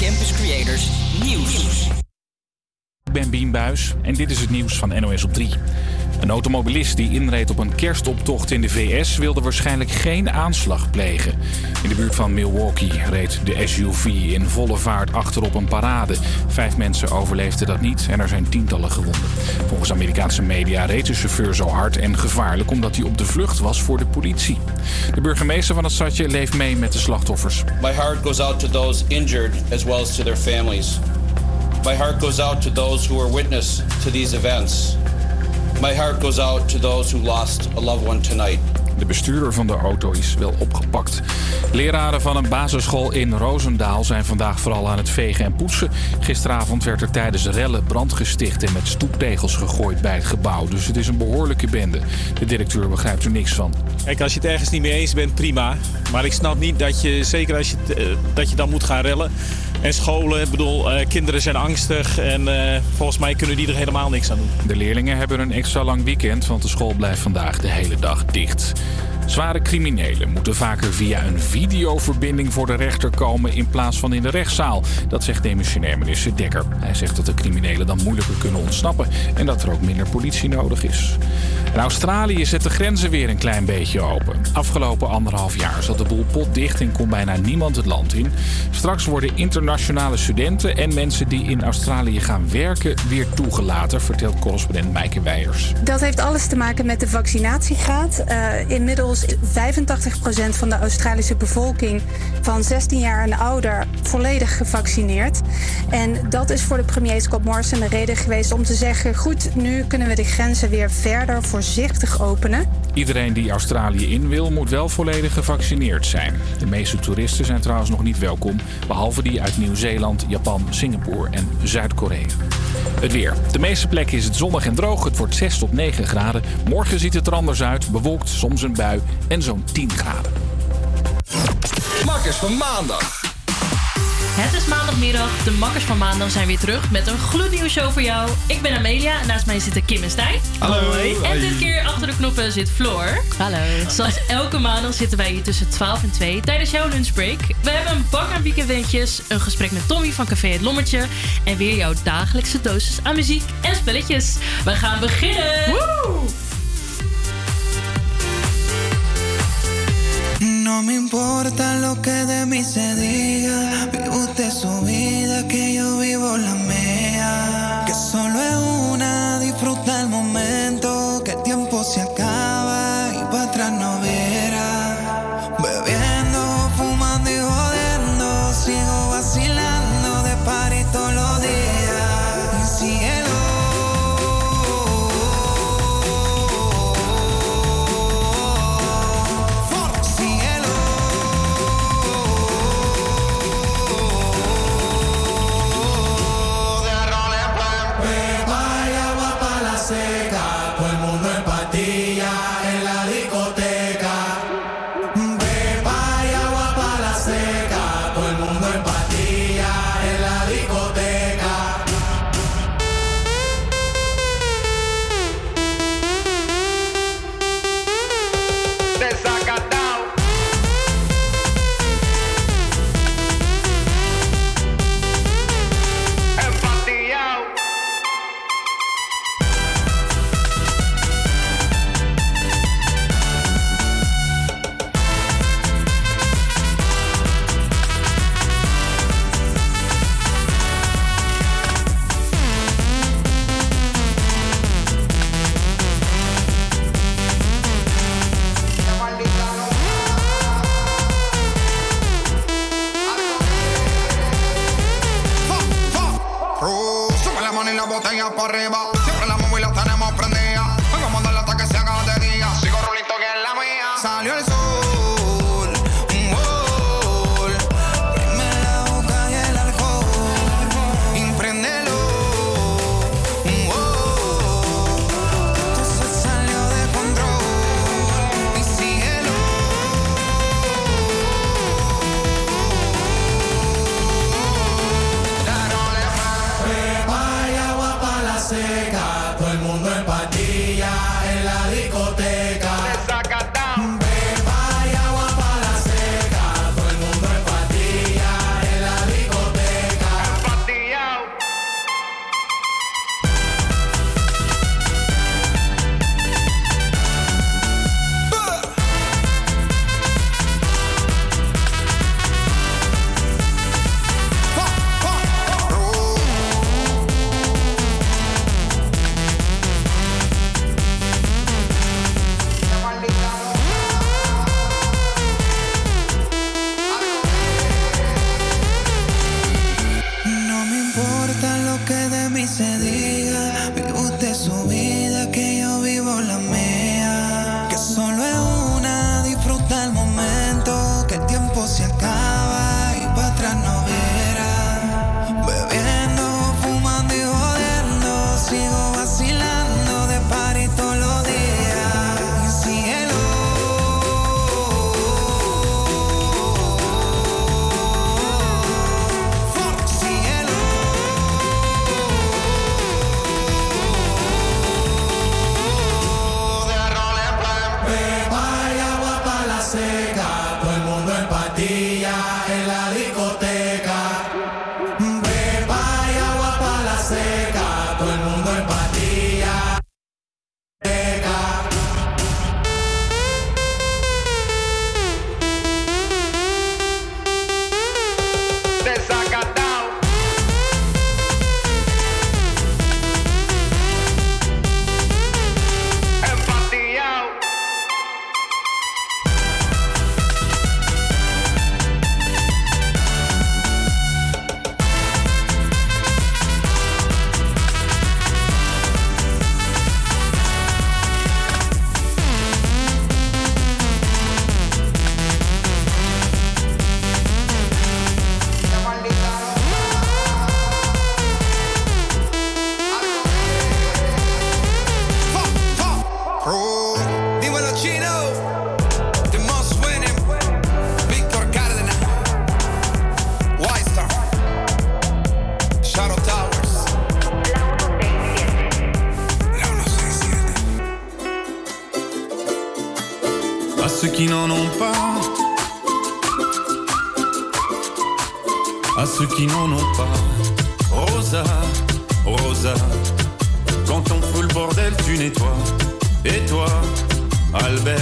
Campus Creators Nieuws. Ik ben Bien Buis en dit is het nieuws van NOS op 3. Een automobilist die inreed op een kerstoptocht in de VS wilde waarschijnlijk geen aanslag plegen. In de buurt van Milwaukee reed de SUV in volle vaart achterop een parade. Vijf mensen overleefden dat niet en er zijn tientallen gewonden. Volgens Amerikaanse media reed de chauffeur zo hard en gevaarlijk omdat hij op de vlucht was voor de politie. De burgemeester van het stadje leeft mee met de slachtoffers. My heart goes out to those injured as well as to their families. My heart goes out to those who were witness to these events. My heart goes out to those who lost a loved one tonight. De bestuurder van de auto is wel opgepakt. Leraren van een basisschool in Roosendaal zijn vandaag vooral aan het vegen en poetsen. Gisteravond werd er tijdens rellen brand gesticht en met stoeptegels gegooid bij het gebouw. Dus het is een behoorlijke bende. De directeur begrijpt er niks van. Kijk, als je het ergens niet mee eens bent, prima. Maar ik snap niet dat je, zeker als je, eh, dat je dan moet gaan rellen. En scholen, ik bedoel, eh, kinderen zijn angstig en eh, volgens mij kunnen die er helemaal niks aan doen. De leerlingen hebben een extra lang weekend, want de school blijft vandaag de hele dag dicht. Zware criminelen moeten vaker via een videoverbinding voor de rechter komen in plaats van in de rechtszaal. Dat zegt demissionair minister Dekker. Hij zegt dat de criminelen dan moeilijker kunnen ontsnappen en dat er ook minder politie nodig is. En Australië zet de grenzen weer een klein beetje open. Afgelopen anderhalf jaar zat de boel potdicht en kon bijna niemand het land in. Straks worden internationale studenten en mensen die in Australië gaan werken weer toegelaten, vertelt correspondent Maaike Weijers. Dat heeft alles te maken met de vaccinatiegraad. Uh, inmiddels is 85% van de Australische bevolking van 16 jaar en ouder volledig gevaccineerd. En dat is voor de premier Scott Morrison de reden geweest om te zeggen: goed, nu kunnen we de grenzen weer verder voorzichtig openen. Iedereen die Australië in wil, moet wel volledig gevaccineerd zijn. De meeste toeristen zijn trouwens nog niet welkom, behalve die uit Nieuw-Zeeland, Japan, Singapore en Zuid-Korea. Het weer. De meeste plekken is het zonnig en droog. Het wordt 6 tot 9 graden. Morgen ziet het er anders uit. Bewolkt, soms een bui en zo'n 10 graden. Makkers van maandag. Het is maandagmiddag. De makkers van maandag zijn weer terug met een gloednieuwe show voor jou. Ik ben Amelia en naast mij zitten Kim en Stijn. Hallo. En dit keer achter de knoppen zit Floor. Hallo. Zoals elke maandag zitten wij hier tussen 12 en 2 tijdens jouw lunchbreak. We hebben een bak aan weekendwendjes, een gesprek met Tommy van Café Het Lommetje en weer jouw dagelijkse dosis aan muziek en spelletjes. We gaan beginnen! Woe! No me importa lo que de mí se diga. Vive usted su vida, que yo vivo la mía. Que solo es una, disfruta el momento. À ceux qui n'en ont pas. Rosa, Rosa, quand on fout le bordel, tu nettoies. Et toi, Albert,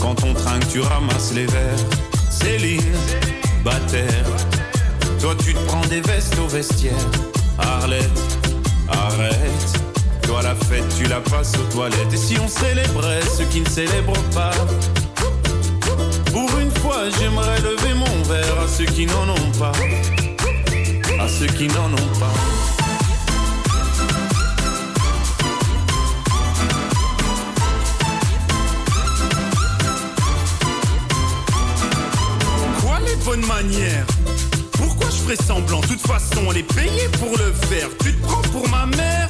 quand on trinque, tu ramasses les verres. Céline, Bataire, toi tu te prends des vestes au vestiaire. Arlette, arrête. Toi la fête, tu la passes aux toilettes. Et si on célébrait ceux qui ne célèbrent pas? J'aimerais lever mon verre à ceux qui n'en ont pas. À ceux qui n'en ont pas. Quoi les bonnes manières? Pourquoi je ferais semblant? De toute façon, on est payé pour le faire. Tu te prends pour ma mère?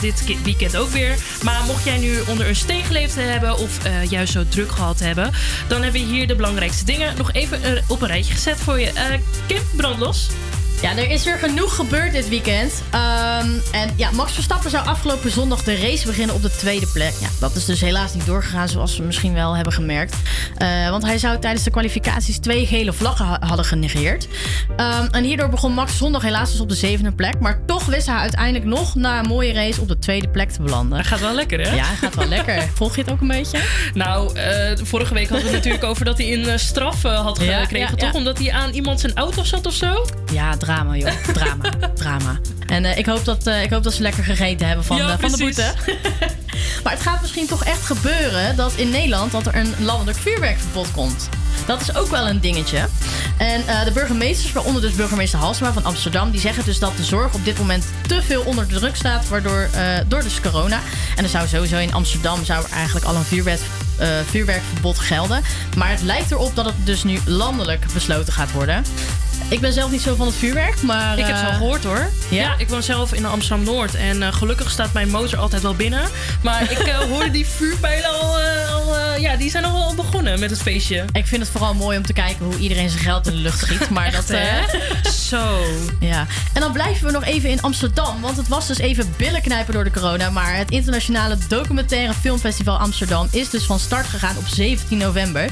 Dit weekend. Ook weer. Maar mocht jij nu onder een steen geleefd hebben of eh, juist zo druk gehad hebben, dan hebben we hier de belangrijkste dingen nog even op een rijtje gezet voor je. Eh Kim, brandlos. Ja, er is weer genoeg gebeurd dit weekend. Ehm, en ja, Max Verstappen zou afgelopen zondag de race beginnen op de tweede plek. Ja, dat is dus helaas niet doorgegaan, zoals we misschien wel hebben gemerkt. Eh, want hij zou tijdens de kwalificaties twee gele vlaggen ha- hadden genegeerd. Ehm, en hierdoor begon Max zondag helaas dus op de zevende plek. Maar toch wist hij uiteindelijk nog na een mooie race op de tweede plek te belanden. Gaat wel lekker, hè? Ja, hij gaat wel lekker. Volg je het ook een beetje? Nou, eh, vorige week hadden we het natuurlijk over dat hij een eh, straf eh, had Ja, gekregen, ja, toch? ja. Omdat hij aan iemand zijn auto zat of zo? Ja, drama joh. Drama. drama. En eh, ik, hoop dat, eh, ik hoop dat ze lekker gegeten hebben van, Ja, eh, van de boete. maar het gaat misschien toch echt gebeuren dat in Nederland dat er een landelijk vuurwerkverbod komt. Dat is ook wel een dingetje. En de burgemeesters, waaronder dus burgemeester Halsema van Amsterdam, die zeggen dus dat de zorg op dit moment te veel onder de druk staat, waardoor door dus corona. En er zou sowieso in Amsterdam zou er eigenlijk al een vuurwerk, vuurwerkverbod gelden. Maar het lijkt erop dat het dus nu landelijk besloten gaat worden. Ik ben zelf niet zo van het vuurwerk, maar... Ik heb het eh, wel gehoord hoor. Ja? ik woon zelf in Amsterdam Noord en eh, gelukkig staat mijn motor altijd wel binnen. Maar ik eh, hoorde die vuurpijlen al, eh, al eh, ja, die zijn al begonnen met het feestje. Ik vind het vooral mooi om te kijken hoe iedereen zijn geld in de lucht schiet. Maar dat, hè? eh, Zo. Ja. En dan blijven we nog even in Amsterdam. Want het was dus even billen knijpen door de corona. Maar het internationale documentaire filmfestival Amsterdam is dus van start gegaan op 17 november.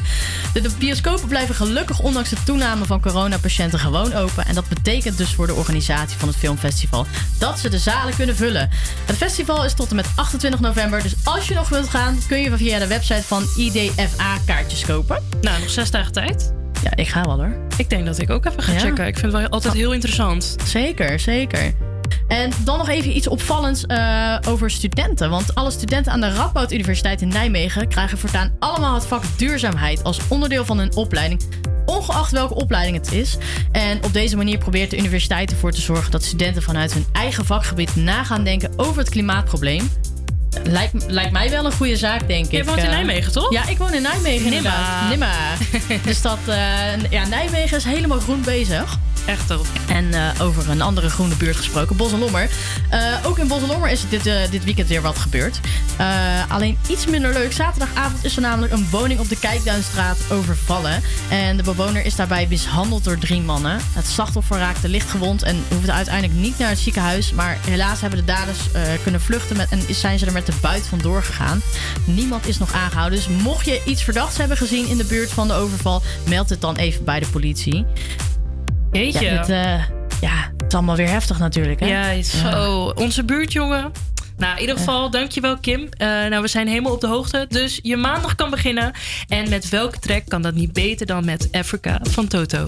De, de bioscopen blijven gelukkig ondanks de toename van coronapatiënten gewoon open. En dat betekent dus voor de organisatie van het filmfestival dat ze de zalen kunnen vullen. Het festival is tot en met 28 november. Dus als je nog wilt gaan, kun je via de website van IDFA kaartjes kopen. Nou, nog zes dagen tijd. Ja, ik ga wel hoor. Ik denk dat ik ook even ga Ja. checken. Ik vind het wel altijd heel interessant. Zeker, zeker. En dan nog even iets opvallends eh, over studenten. Want alle studenten aan de Radboud Universiteit in Nijmegen krijgen voortaan allemaal het vak duurzaamheid als onderdeel van hun opleiding. Ongeacht welke opleiding het is. En op deze manier probeert de universiteit ervoor te zorgen dat studenten vanuit hun eigen vakgebied na gaan denken over het klimaatprobleem. Lijkt, lijkt mij wel een goede zaak, denk ik. Je woont in Eh, Nijmegen, toch? Ja, ik woon in Nijmegen Nimma. inderdaad. Nimma. dus dat, ja, Nijmegen is helemaal groen bezig. Echt. En eh, over een andere groene buurt gesproken, Bos en Lommer. Eh, ook in Bos en Lommer is dit, eh, dit weekend weer wat gebeurd. Alleen iets minder leuk. Zaterdagavond is er namelijk een woning op de Kijkduinstraat overvallen. En de bewoner is daarbij mishandeld door drie mannen. Het slachtoffer raakte licht gewond en hoefde uiteindelijk niet naar het ziekenhuis. Maar helaas hebben de daders kunnen vluchten met, en zijn ze er met de buit vandoor gegaan. Niemand is nog aangehouden. Dus mocht je iets verdachts hebben gezien in de buurt van de overval, meld het dan even bij de politie. Jeetje. Ja, dit, eh, ja, het is allemaal weer heftig natuurlijk. Hè? Ja, zo. Onze buurtjongen. Nou, in ieder geval, dankjewel Kim. Eh, nou, we zijn helemaal op de hoogte. Dus je maandag kan beginnen. En met welke track kan dat niet beter dan met Africa van Toto?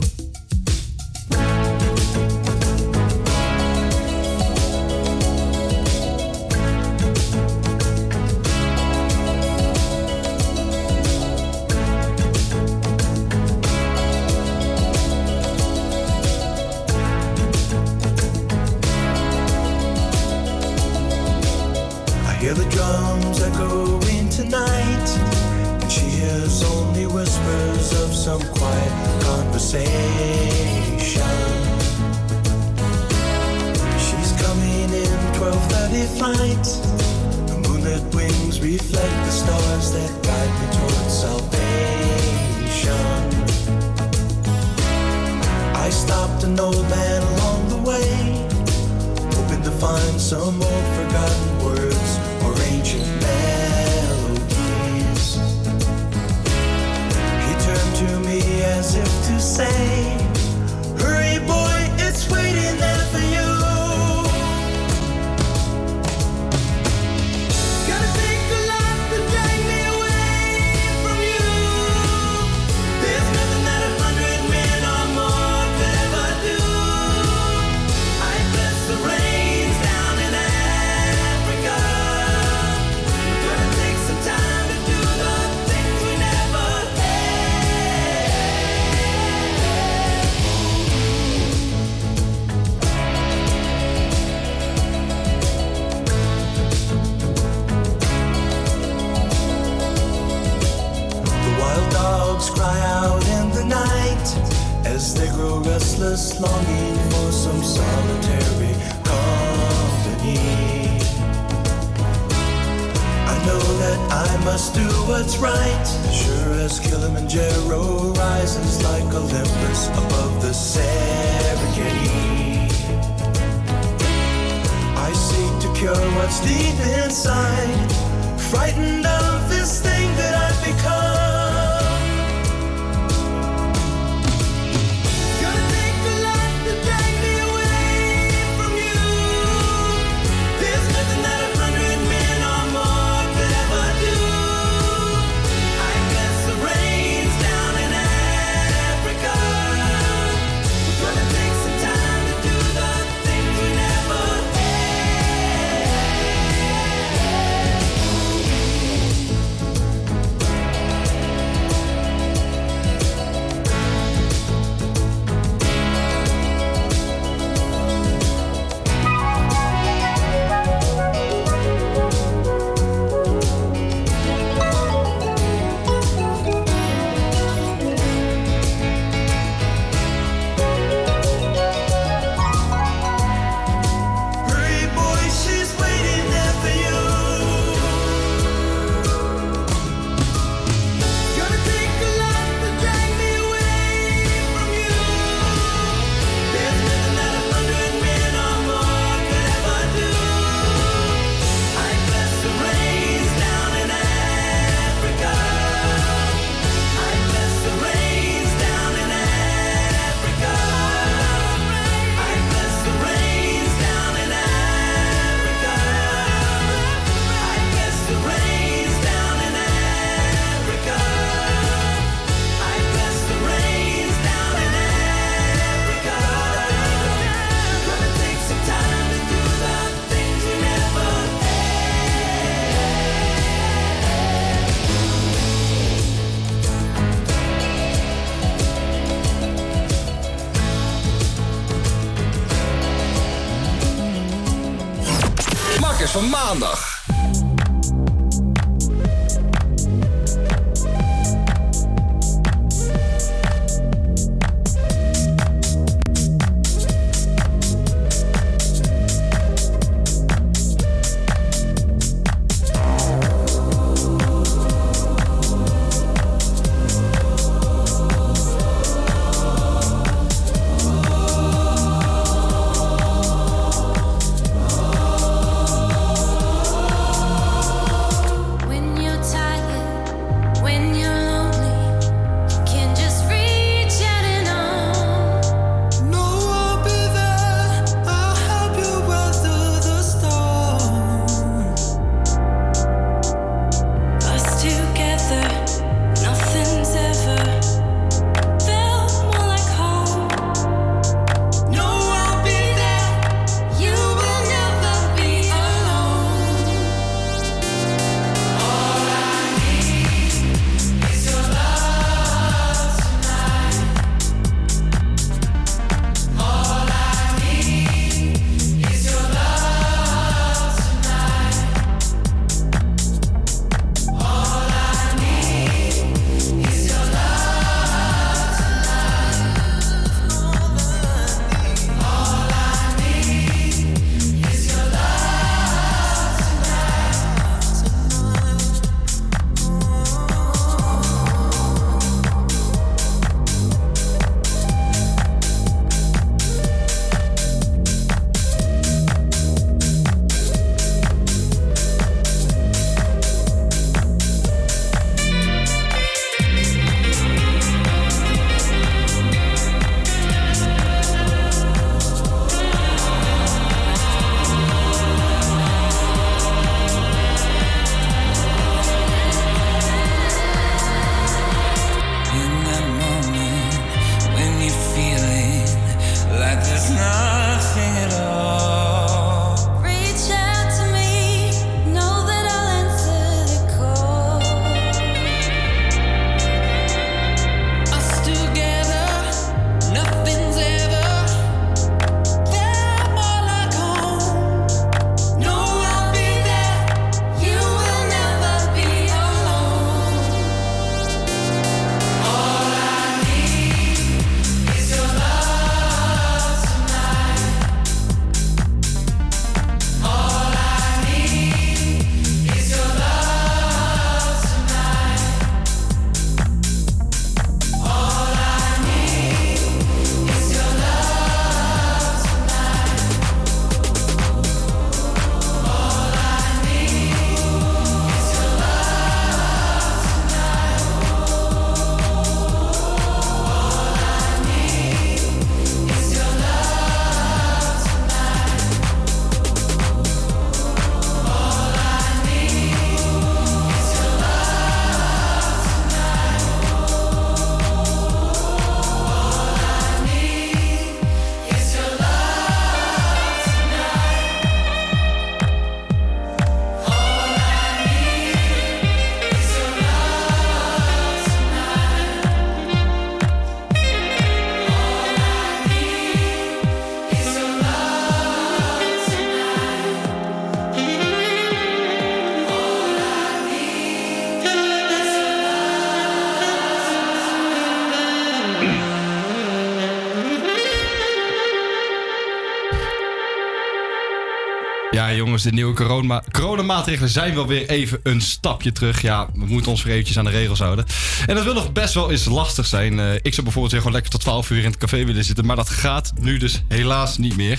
De nieuwe corona coronamaatregelen zijn wel weer even een stapje terug. Ja, we moeten ons weer eventjes aan de regels houden. En dat wil nog best wel eens lastig zijn. Eh, ik zou bijvoorbeeld weer gewoon lekker tot 12 uur in het café willen zitten. Maar dat gaat nu dus helaas niet meer.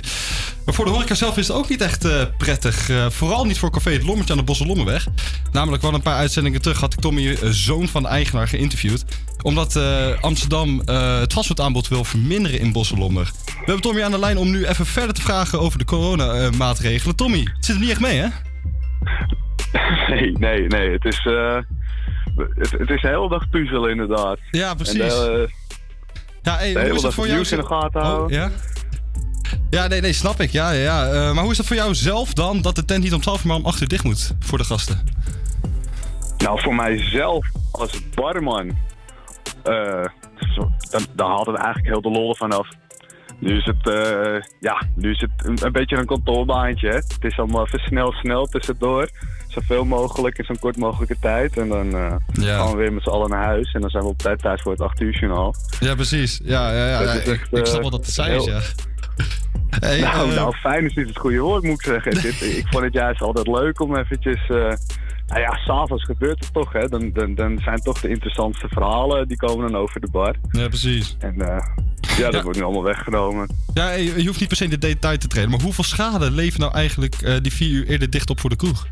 Maar voor de horeca zelf is het ook niet echt eh, prettig. Eh, vooral niet voor café Het Lommetje aan de Bosselommenweg. Namelijk wel een paar uitzendingen terug had ik Tommy, zoon van de eigenaar, geïnterviewd. Omdat Amsterdam het fastfoodaanbod wil verminderen in Bosselommer. Hebben Tommy aan de lijn om nu even verder te vragen over de coronamaatregelen. Tommy, het zit er niet echt mee, hè? Nee, nee, nee. Het is, eh, het, het is de hele dag puzzelen inderdaad. Ja, precies. En de, Ja, hey, de hoe is dat voor jou? nieuws in de gaten Oh, houden. ja? Ja, nee, nee, snap ik. Ja, ja, ja. Eh, maar hoe is dat voor jou zelf dan, dat de tent niet om 12 uur, maar om 8 uur dicht moet voor de gasten? Nou, voor mijzelf als barman, eh, dan, dan haalt het eigenlijk heel de lol ervan af. Nu is het, eh, ja, nu is het een, een beetje een kantoorbaantje. Hè? Het is allemaal even snel, snel tussendoor. Zoveel mogelijk in zo'n kort mogelijke tijd. En dan eh, Ja. gaan we weer met z'n allen naar huis. En dan zijn we op tijd thuis voor het 8 uur journaal. Ja, precies. Ja, ja, ja. Is ik, echt, ik snap eh, wel dat het saai is, heel- ja. Hey, nou, nou, fijn is niet het goede woord, moet ik zeggen. Dit, ik vond het juist altijd leuk om eventjes... eh nou ja, s'avonds gebeurt het toch, hè. Dan, dan, dan zijn toch de interessantste verhalen, die komen dan over de bar. Ja, precies. En eh, ja, dat wordt nu allemaal weggenomen. Ja, hey, je hoeft niet per se in de detail te treden, maar hoeveel schade levert nou eigenlijk eh, die vier uur eerder dicht op voor de kroeg?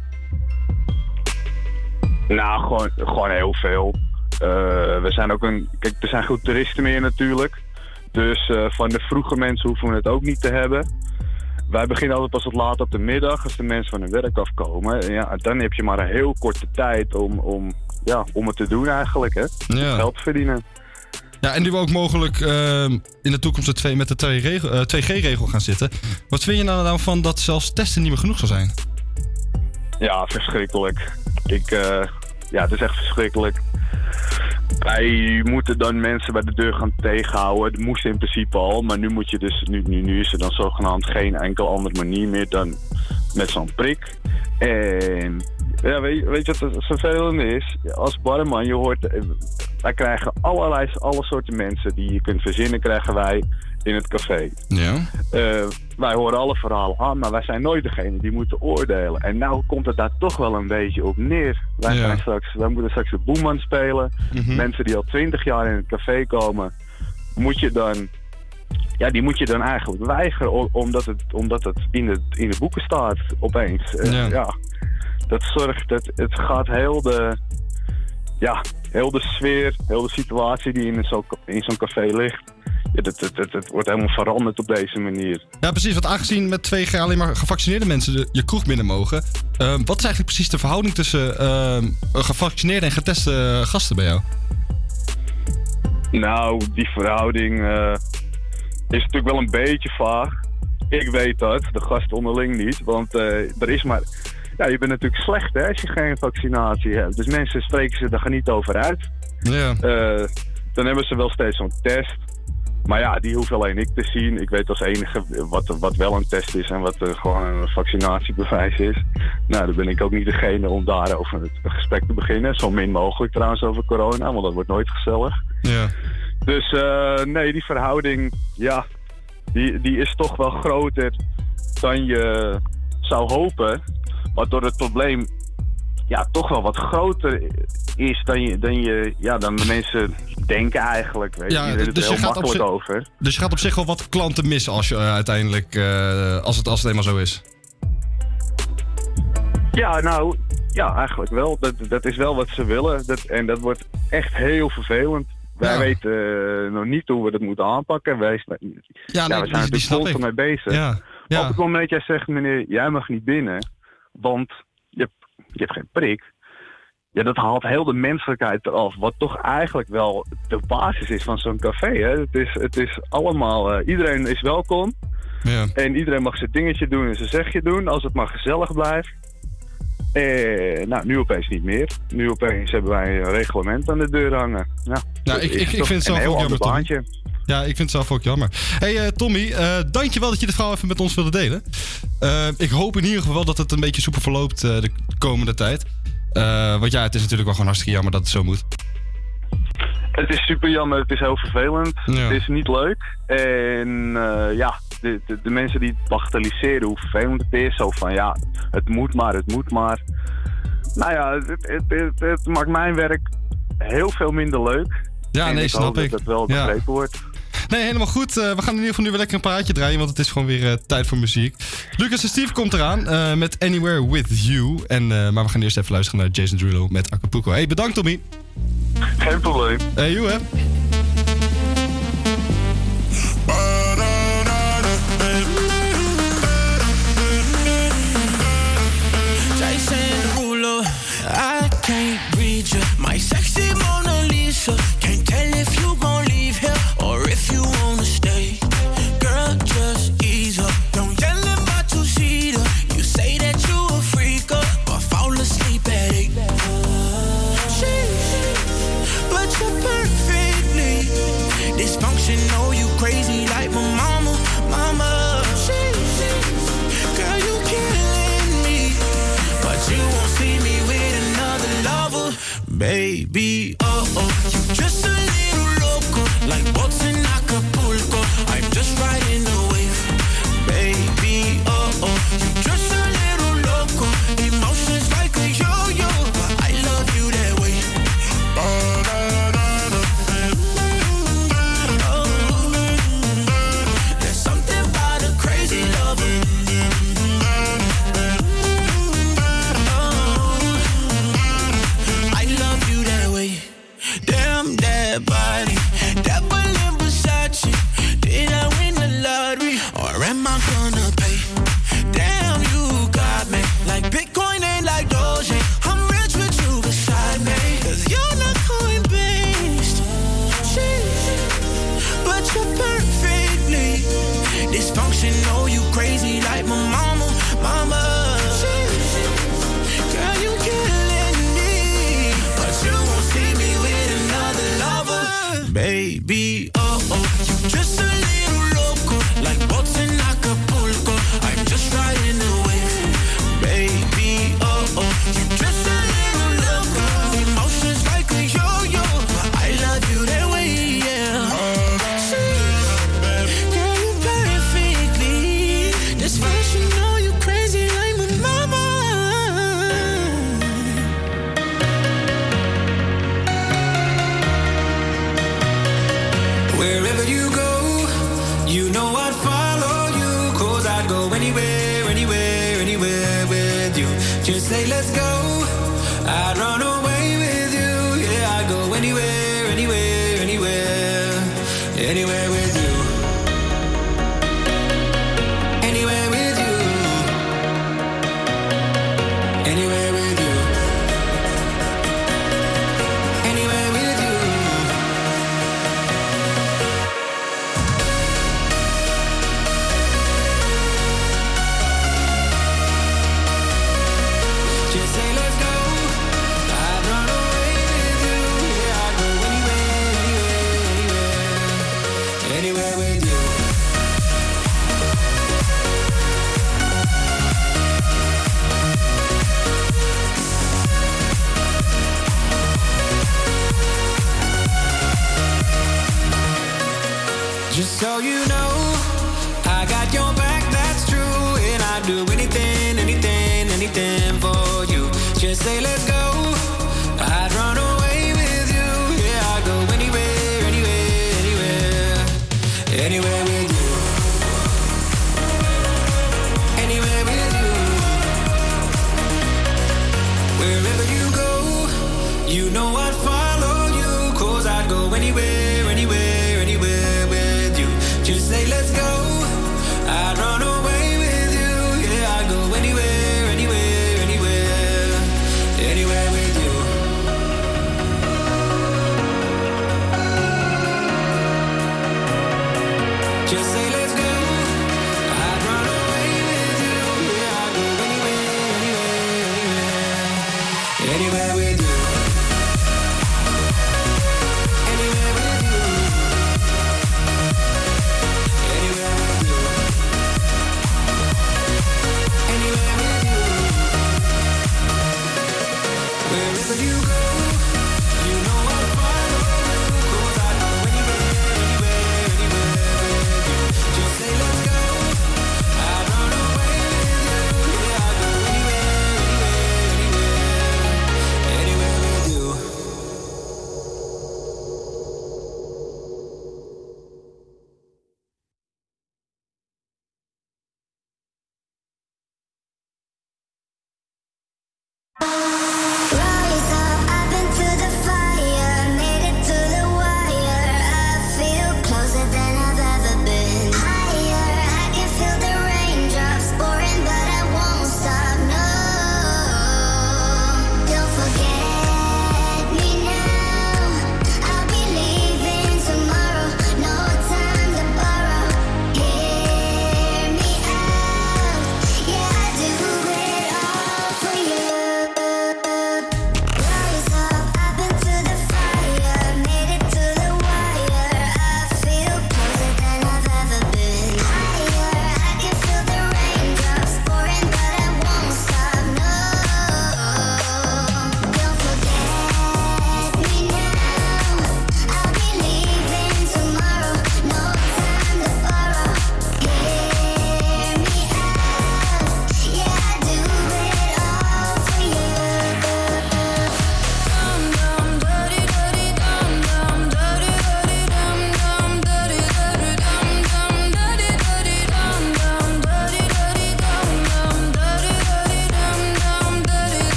Nou, gewoon, gewoon heel veel. Eh, we zijn ook een. Kijk, er zijn goed toeristen meer natuurlijk. Dus eh, van de vroege mensen hoeven we het ook niet te hebben. Wij beginnen altijd pas wat laat op de middag als de mensen van hun werk afkomen. En ja, dan heb je maar een heel korte tijd om, om, ja, om het te doen eigenlijk. Hè? Ja. Geld verdienen. Ja, en nu we ook mogelijk ehm, in de toekomst de twee, met de twee regel- eh, 2G-regel gaan zitten. Wat vind je nou, nou van dat zelfs testen niet meer genoeg zou zijn? Ja, verschrikkelijk. Ik, eh, ja, het is echt verschrikkelijk. Wij moeten dan mensen bij de deur gaan tegenhouden. Dat moest in principe al, maar nu moet je dus, nu, nu, nu is er dan zogenaamd geen enkel andere manier meer dan met zo'n prik. En ja, weet, je- weet je wat het vervelende is? Als barman, je hoort, eh, wij krijgen allerlei, alle soorten mensen die je kunt verzinnen, krijgen wij in het café. Ja. Eh, wij horen alle verhalen aan, maar wij zijn nooit degene die moeten oordelen. En nou komt het daar toch wel een beetje op neer. Wij, Ja. zijn straks, wij moeten straks de boeman spelen. Mhm. Mensen die al twintig jaar in het café komen, moet je dan, ja, die moet je dan eigenlijk weigeren, omdat het, omdat het in, het in de boeken staat opeens. Eh, Ja. ja. Dat zorgt, dat het gaat heel de, ja, heel de sfeer, heel de situatie die in zo'n in zo'n café ligt. Ja, dat, dat, dat, dat wordt helemaal veranderd op deze manier. Ja, precies. Want aangezien met 2G alleen maar gevaccineerde mensen de, je kroeg binnen mogen. ehm, wat is eigenlijk precies de verhouding tussen ehm, gevaccineerde en geteste gasten bij jou? Nou, die verhouding eh, is natuurlijk wel een beetje vaag. Ik weet dat, de gasten onderling niet. Want eh, er is maar. Ja, je bent natuurlijk slecht hè, als je geen vaccinatie hebt. Dus mensen spreken ze er niet over uit. Ja. Eh, dan hebben ze wel steeds zo'n test. Maar ja, die hoef alleen ik te zien. Ik weet als enige wat, wat wel een test is en wat gewoon een vaccinatiebewijs is. Nou, dan ben ik ook niet degene om daarover het gesprek te beginnen. Zo min mogelijk trouwens over corona, want dat wordt nooit gezellig. Ja. Dus eh, nee, die verhouding, ja, die, die is toch wel groter dan je zou hopen. Waardoor het probleem ja, toch wel wat groter is dan, je, dan, je, ja, dan de mensen denken eigenlijk. Weet je, Ja, dus er je heel gaat op makkelijk zich- over. Dus je gaat op zich wel wat klanten missen als je eh, uiteindelijk. eh, als, het, als het eenmaal zo is. Ja, nou, ja, eigenlijk wel. Dat, dat is wel wat ze willen. Dat, en dat wordt echt heel vervelend. Wij Ja. weten eh, nog niet hoe we dat moeten aanpakken. Wij, ja, nee, we die- zijn snap constant mee bezig. Ja, ja. Op het moment dat jij zegt, meneer, jij mag niet binnen, want je hebt, je hebt geen prik. Ja, dat haalt heel de menselijkheid eraf. Wat toch eigenlijk wel de basis is van zo'n café. Hè? Het, is, het is allemaal, eh, iedereen is welkom. Ja. En iedereen mag zijn dingetje doen en zijn zegje doen, als het maar gezellig blijft. Eh, nou, nu opeens niet meer. Nu opeens hebben wij een reglement aan de deur hangen. Ja, Nou, ik, ik, ik vind het een zelf heel ook ander jammer, baantje. Ja, ik vind het zelf ook jammer. hey, eh, Tommy, eh dankjewel dat je dit verhaal even met ons wilde delen. Eh, ik hoop in ieder geval dat het een beetje soepel verloopt de komende tijd. Want ja, het is natuurlijk wel gewoon hartstikke jammer dat het zo moet. Het is super jammer, het is heel vervelend. Ja. Het is niet leuk. En ja, de, de, de mensen die het bagatelliseren hoe vervelend het is. Zo van ja, het moet maar, het moet maar. Nou ja, het, het, het, het maakt mijn werk heel veel minder leuk. Ja, En nee, ik snap hoop ik. dat het wel Ja. begrepen wordt. Nee, helemaal goed. Eh, we gaan in ieder geval nu weer lekker een praatje draaien, want het is gewoon weer eh, tijd voor muziek. Lucas en Steve komt eraan eh, met Anywhere With You. En, eh, maar we gaan eerst even luisteren naar Jason Derulo met Acapulco. Hey, bedankt Tommy. Geen probleem. Hey, joe hè. Jason Derulo, I can't read you. My sexy Mona Lisa.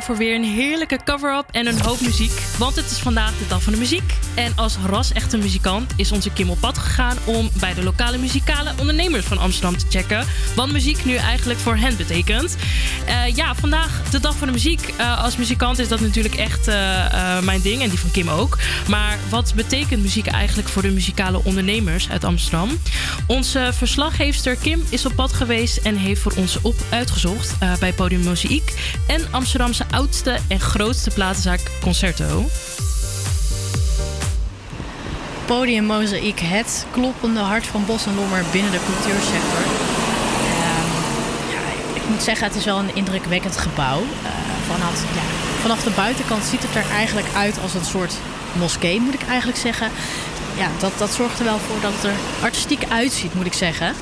Voor weer een heerlijke cover-up en een hoop muziek. Want het is vandaag de dag van de muziek. En als ras-echte muzikant is onze Kim op pad gegaan om bij de lokale muzikale ondernemers van Amsterdam te checken. Wat muziek nu eigenlijk voor hen betekent. Eh, ja, vandaag de dag van de muziek. Eh, als muzikant is dat natuurlijk echt eh, mijn ding en die van Kim ook. Maar wat betekent muziek eigenlijk voor de muzikale ondernemers uit Amsterdam? Onze verslaggeefster Kim is op pad geweest en heeft voor ons op uitgezocht bij Podium Mozaïek en Amsterdamse oudste en grootste platenzaak Concerto. Podium Mozaïek, het kloppende hart van Bos en Lommer binnen de cultuursector. Ehm, ja, ik moet zeggen, het is wel een indrukwekkend gebouw. Eh, vanaf, ja, vanaf de buitenkant ziet het er eigenlijk uit als een soort moskee, moet ik eigenlijk zeggen. Ja, dat, dat zorgt er wel voor dat het er artistiek uitziet, moet ik zeggen.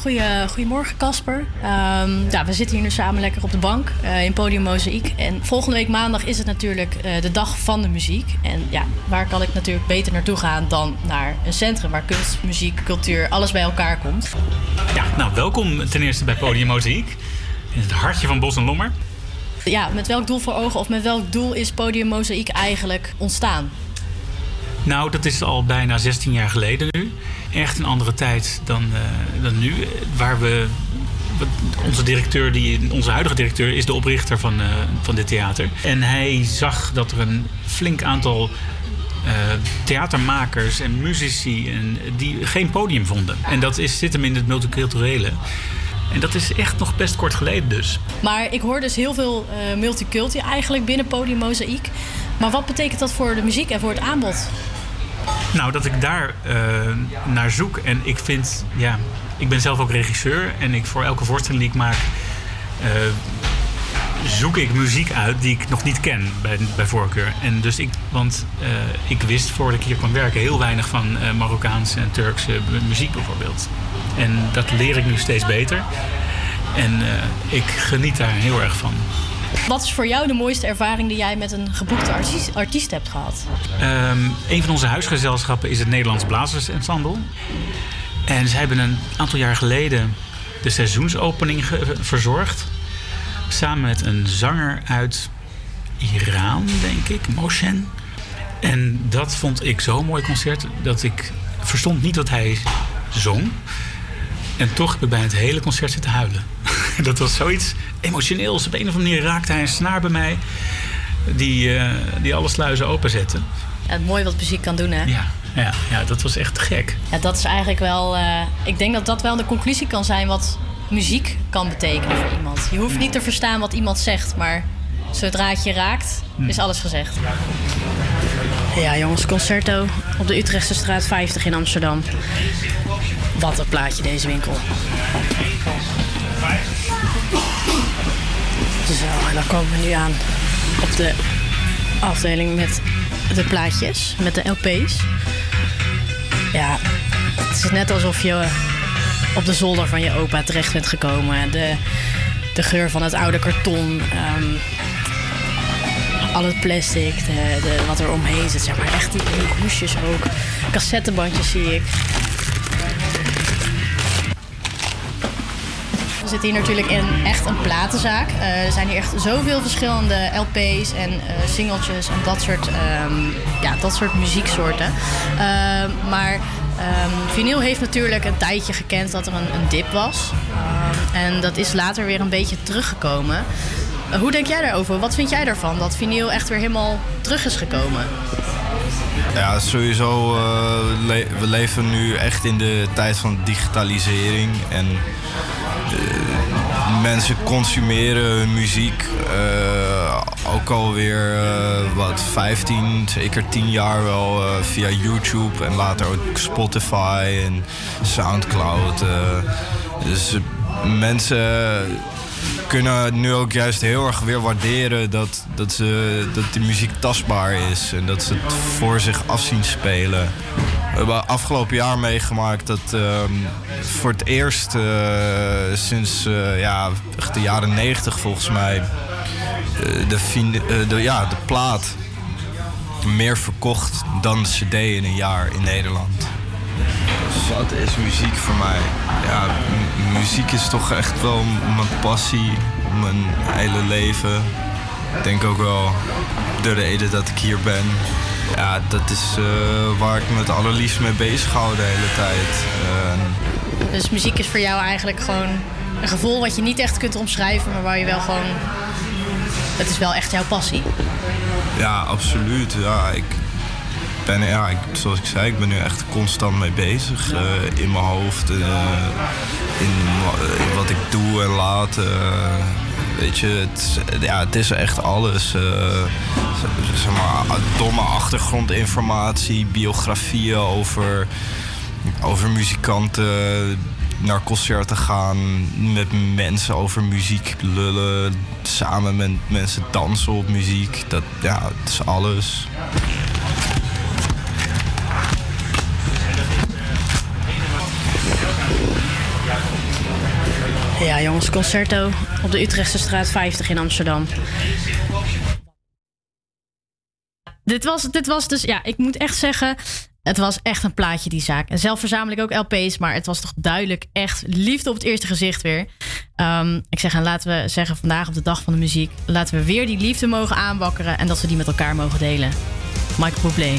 Goeie, goedemorgen, Casper. Ehm, ja, we zitten hier nu samen lekker op de bank eh, in Podium Mozaïek. En volgende week maandag is het natuurlijk eh, de dag van de muziek. En ja, waar kan ik natuurlijk beter naartoe gaan dan naar een centrum waar kunst, muziek, cultuur, alles bij elkaar komt. Ja, nou welkom ten eerste bij Podium Mozaïek. In het hartje van Bos en Lommer. Ja, met welk doel voor ogen of met welk doel is Podium Mozaïek eigenlijk ontstaan? Nou, dat is al bijna 16 jaar geleden nu. Echt een andere tijd dan, eh, dan nu. Waar we. Onze directeur, die, onze huidige directeur, is de oprichter van, eh, van dit theater. En hij zag dat er een flink aantal eh, theatermakers en muzici en, die geen podium vonden. En dat is, zit hem in het multiculturele. En dat is echt nog best kort geleden dus. Maar ik hoor dus heel veel multiculti eigenlijk binnen Podium Mozaïek. Maar wat betekent dat voor de muziek en voor het aanbod? Nou, dat ik daar eh, naar zoek. En ik vind, ja, ik ben zelf ook regisseur. En ik voor elke voorstelling die ik maak, eh, zoek ik muziek uit die ik nog niet ken bij, bij voorkeur. En dus ik, want eh, ik wist voordat ik hier kwam werken heel weinig van Marokkaanse en Turkse mu- muziek bijvoorbeeld. En dat leer ik nu steeds beter. En ik geniet daar heel erg van. Wat is voor jou de mooiste ervaring die jij met een geboekte artiest, hebt gehad? Ehm, een van onze huisgezelschappen is het Nederlands Blazers Ensemble. En zij hebben een aantal jaar geleden de seizoensopening verzorgd. Samen met een zanger uit Iran, denk ik, Moshen. En dat vond ik zo'n mooi concert dat ik verstond niet wat hij zong. En toch heb ik bij het hele concert zitten huilen. dat was zoiets emotioneels. Op een of andere manier raakte hij een snaar bij mij die, eh, die alle sluizen openzette. Ja, het mooie wat muziek kan doen, hè? Ja, ja, ja, dat was echt gek. Ja, dat is eigenlijk wel. eh, ik denk dat dat wel de conclusie kan zijn wat muziek kan betekenen voor iemand. Je hoeft niet te verstaan wat iemand zegt, maar zodra het je raakt, is alles gezegd. Ja, jongens, concerto op de Utrechtse straat 50 in Amsterdam. Wat een plaatje deze winkel. Zo, en dan komen we nu aan op de afdeling met de plaatjes, met de LP's. Ja, het is net alsof je op de zolder van je opa terecht bent gekomen. De, de geur van het oude karton, ehm, al het plastic, de, de, wat er omheen zit, zeg maar. Echt die, die hoesjes ook. Cassettebandjes zie ik. Zitten hier natuurlijk in echt een platenzaak. Eh, er zijn hier echt zoveel verschillende LP's en eh, singeltjes en dat soort, ehm, ja, dat soort muzieksoorten. Ehm, maar ehm, vinyl heeft natuurlijk een tijdje gekend dat er een, een dip was. En dat is later weer een beetje teruggekomen. Eh, hoe denk jij daarover? Wat vind jij daarvan? Dat vinyl echt weer helemaal terug is gekomen? Ja, sowieso. we leven nu echt in de tijd van digitalisering. En mensen consumeren hun muziek eh, ook alweer eh, wat 15, zeker 10 jaar wel eh, via YouTube en later ook Spotify en Soundcloud. dus mensen kunnen nu ook juist heel erg weer waarderen dat, dat, ze, dat die muziek tastbaar is en dat ze het voor zich af zien spelen. Hebben afgelopen jaar meegemaakt dat ehm, voor het eerst eh, sinds eh, ja, de jaren 90 volgens mij eh, de, ja, de plaat meer verkocht dan de CD in een jaar in Nederland. Wat is muziek voor mij? Ja, muziek is toch echt wel mijn passie, mijn hele leven. ik denk ook wel de reden dat ik hier ben. Ja, dat is eh, waar ik me het allerliefst mee bezig hou de hele tijd. Eh, Dus muziek is voor jou eigenlijk gewoon een gevoel wat je niet echt kunt omschrijven, maar waar je wel gewoon. Het is wel echt jouw passie. Ja, absoluut. Ja, ik ben, ja, ik, zoals ik zei, ik ben nu echt constant mee bezig. eh, in mijn hoofd, eh, in wat ik doe en laat. Weet je, het, ja, het is echt alles. eh, zeg maar, domme achtergrondinformatie, biografieën over, over muzikanten naar concerten gaan, met mensen over muziek lullen, samen met mensen dansen op muziek. Dat, ja, het is alles. Ja, jongens, concerto op de Utrechtse straat 50 in Amsterdam. Dit was, dit was dus, ja, ik moet echt zeggen, het was echt een plaatje, die zaak. En zelf verzamel ik ook LP's, maar het was toch duidelijk echt liefde op het eerste gezicht weer. Ehm, ik zeg, en laten we zeggen, vandaag op de dag van de muziek, laten we weer die liefde mogen aanwakkeren en dat we die met elkaar mogen delen. Michael Bublé.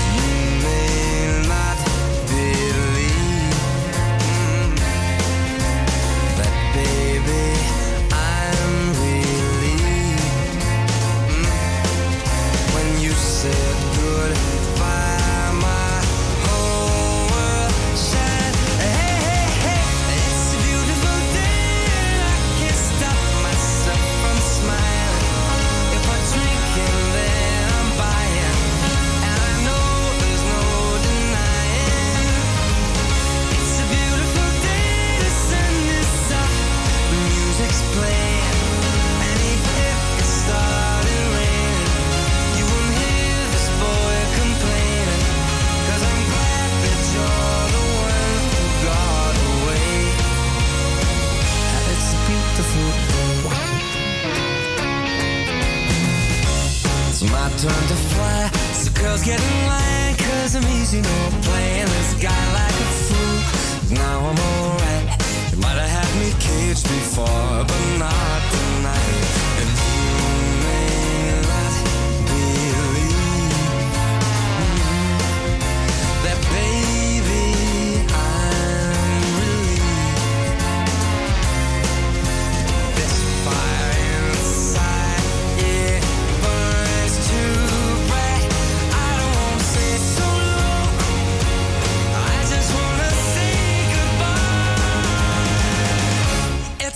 Turn to fly. So girls get in line, cause I'm easy, no playing this guy like a fool. Now I'm alright. You might have had me caged before, but not tonight.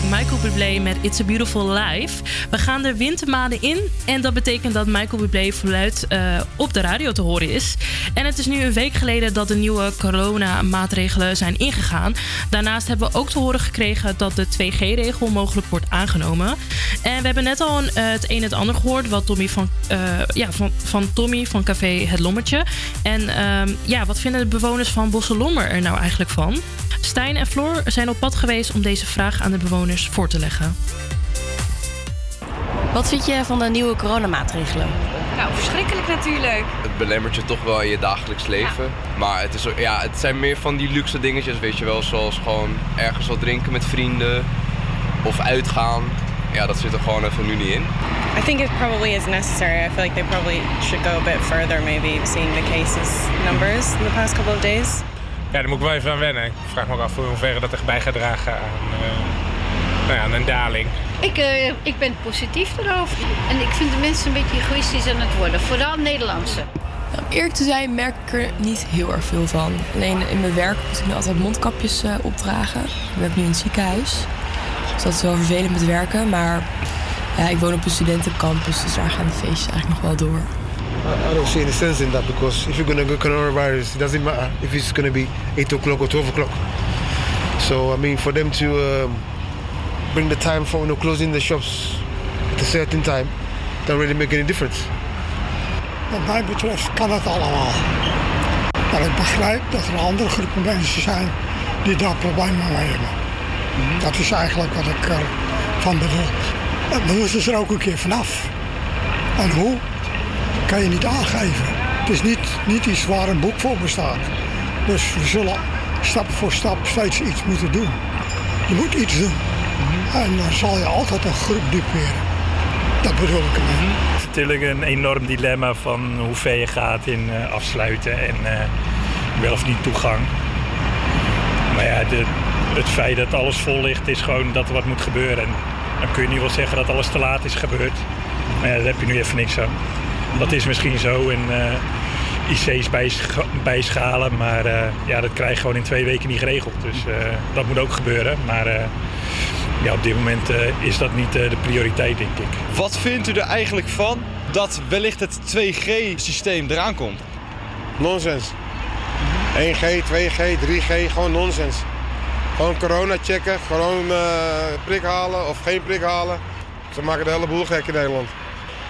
Heerlijk, Michael Bublé met It's a Beautiful Life. We gaan de wintermaanden in en dat betekent dat Michael Bublé voluit eh, op de radio te horen is. En het is nu een week geleden dat de nieuwe coronamaatregelen zijn ingegaan. Daarnaast hebben we ook te horen gekregen dat de 2G-regel mogelijk wordt aangenomen. En we hebben net al eh, het een en het ander gehoord wat Tommy van, eh, ja, van, van Tommy van Café Het Lommetje. En ehm, ja, wat vinden de bewoners van Bosselommer er nou eigenlijk van? Stijn en Floor zijn op pad geweest om deze vraag aan de bewoners voor te leggen. Wat vind je van de nieuwe coronamaatregelen? Nou, verschrikkelijk natuurlijk. Het belemmert je toch wel in je dagelijks leven. Maar het, is, ook- ja, het zijn meer van die luxe dingetjes, weet je wel. Zoals gewoon ergens wat drinken met vrienden. Of uitgaan. Ja, dat zit er gewoon even nu niet in. I think it probably is necessary. I feel like they probably should go a bit further, maybe seeing the cases numbers in the past couple of days. Ja, daar moet ik wel even aan wennen. Ik vraag me ook af in hoeverre dat er bij gaat dragen aan, eh, nou ja, een daling. Ik, eh, ik ben positief erover. En ik vind de mensen een beetje egoïstisch aan het worden. Vooral Nederlandse. Om eerlijk te zijn merk ik er niet heel erg veel van. Alleen in mijn werk moet ik nu altijd mondkapjes eh, opdragen. Ik werk nu in het ziekenhuis. Dus dat is wel vervelend met werken. Maar ja, ik woon op een studentencampus, dus daar gaan de feestjes eigenlijk nog wel door. I don't see any sense in that because if you're going to get coronavirus, it doesn't matter if it's going to be 8 o'clock or 12 o'clock. So, I mean, for them to um, bring the time for you know, closing the shops at a certain time, don't really make any difference. Wat mij betreft kan het allemaal. Maar ik begrijp dat er andere groepen mensen zijn die daar problemen mee hebben. Dat is eigenlijk wat ik ervan bedoel. En We moeten er ook een keer vanaf. En hoe, kan je niet aangeven. Het is niet, niet iets waar een boek voor bestaat. Dus we zullen stap voor stap steeds iets moeten doen. Je moet iets doen. En dan zal je altijd een groep duperen. Dat bedoel ik. Het is natuurlijk een enorm dilemma van hoe ver je gaat in eh, afsluiten en eh, wel of niet toegang. Maar ja, de, het feit dat alles vol ligt is gewoon dat er wat moet gebeuren. En dan kun je nu wel zeggen dat alles te laat is gebeurd. Maar ja, daar heb je nu even niks aan. Dat is misschien zo en eh, IC's bijscha- bijschalen, maar ja, dat krijg je gewoon in twee weken niet geregeld. Dus dat moet ook gebeuren. Maar ja, op dit moment eh, is dat niet eh, de prioriteit, denk ik. Wat vindt u er eigenlijk van dat wellicht het 2G-systeem eraan komt? Nonsens. 1G, 2G, 3G, gewoon nonsens. Gewoon corona checken, gewoon eh, prik halen of geen prik halen. Ze maken de hele boel gek in Nederland.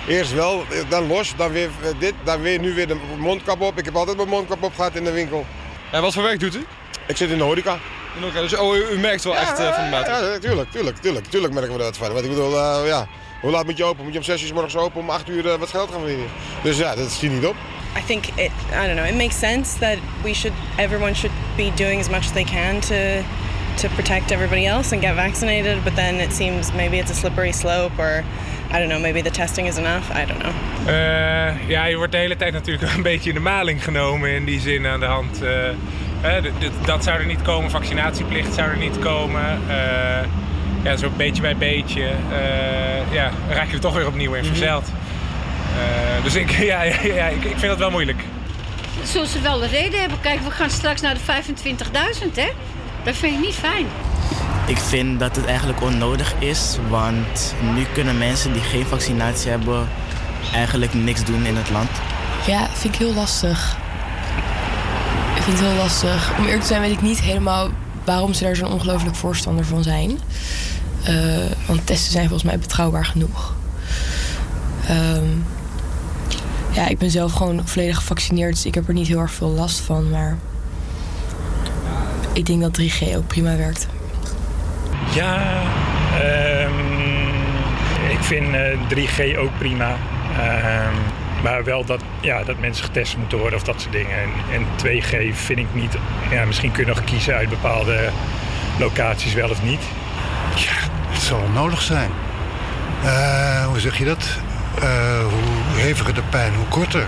Eerst wel, dan los, dan weer dit, dan weer nu weer de mondkap op. Ik heb altijd mijn mondkap op gehad in de winkel. En wat voor werk doet u? Ik zit in de horeca. In elkaar, dus oh, u, u merkt wel echt eh, van de maatregelen. Ja, tuurlijk, tuurlijk, tuurlijk, tuurlijk merken we dat van. Want ik bedoel, eh, ja, hoe laat moet je open? Moet je om 6 uur 's morgens open om 8 uur eh, wat geld gaan verdienen? Dus ja, dat schiet niet op. I think it, I don't know, it makes sense that we should, everyone should be doing as much as they can to, to protect everybody else and get vaccinated. But then it seems maybe it's a slippery slope or, I don't know, maybe the testing is enough. I don't know. Eh, ja, je wordt de hele tijd natuurlijk een beetje in de maling genomen in die zin aan de hand. eh, d- dat zou er niet komen, vaccinatieplicht zou er niet komen. Eh, ja, zo beetje bij beetje eh, ja, raak je er toch weer opnieuw in verzeild. Eh, dus ik, ja, ja, ja, ik, ik vind dat wel moeilijk. Zullen ze wel een reden hebben? Kijk, we gaan straks naar de 25.000, hè? Dat vind ik niet fijn. Ik vind dat het eigenlijk onnodig is, want nu kunnen mensen die geen vaccinatie hebben eigenlijk niks doen in het land. Ja, vind ik heel lastig. Heel lastig. Om eerlijk te zijn weet ik niet helemaal waarom ze daar zo'n ongelooflijk voorstander van zijn. Eh, want testen zijn volgens mij betrouwbaar genoeg. Ehm, ja, ik ben zelf gewoon volledig gevaccineerd, dus ik heb er niet heel erg veel last van. Maar ik denk dat 3G ook prima werkt. Ja, ehm, ik vind eh, 3G ook prima. Ehm, maar wel dat, ja, dat mensen getest moeten worden of dat soort dingen. En, en 2G vind ik niet. Ja, misschien kun je nog kiezen uit bepaalde locaties wel of niet. Ja, het zal nodig zijn. Eh, hoe zeg je dat? Eh, hoe heviger de pijn, hoe korter.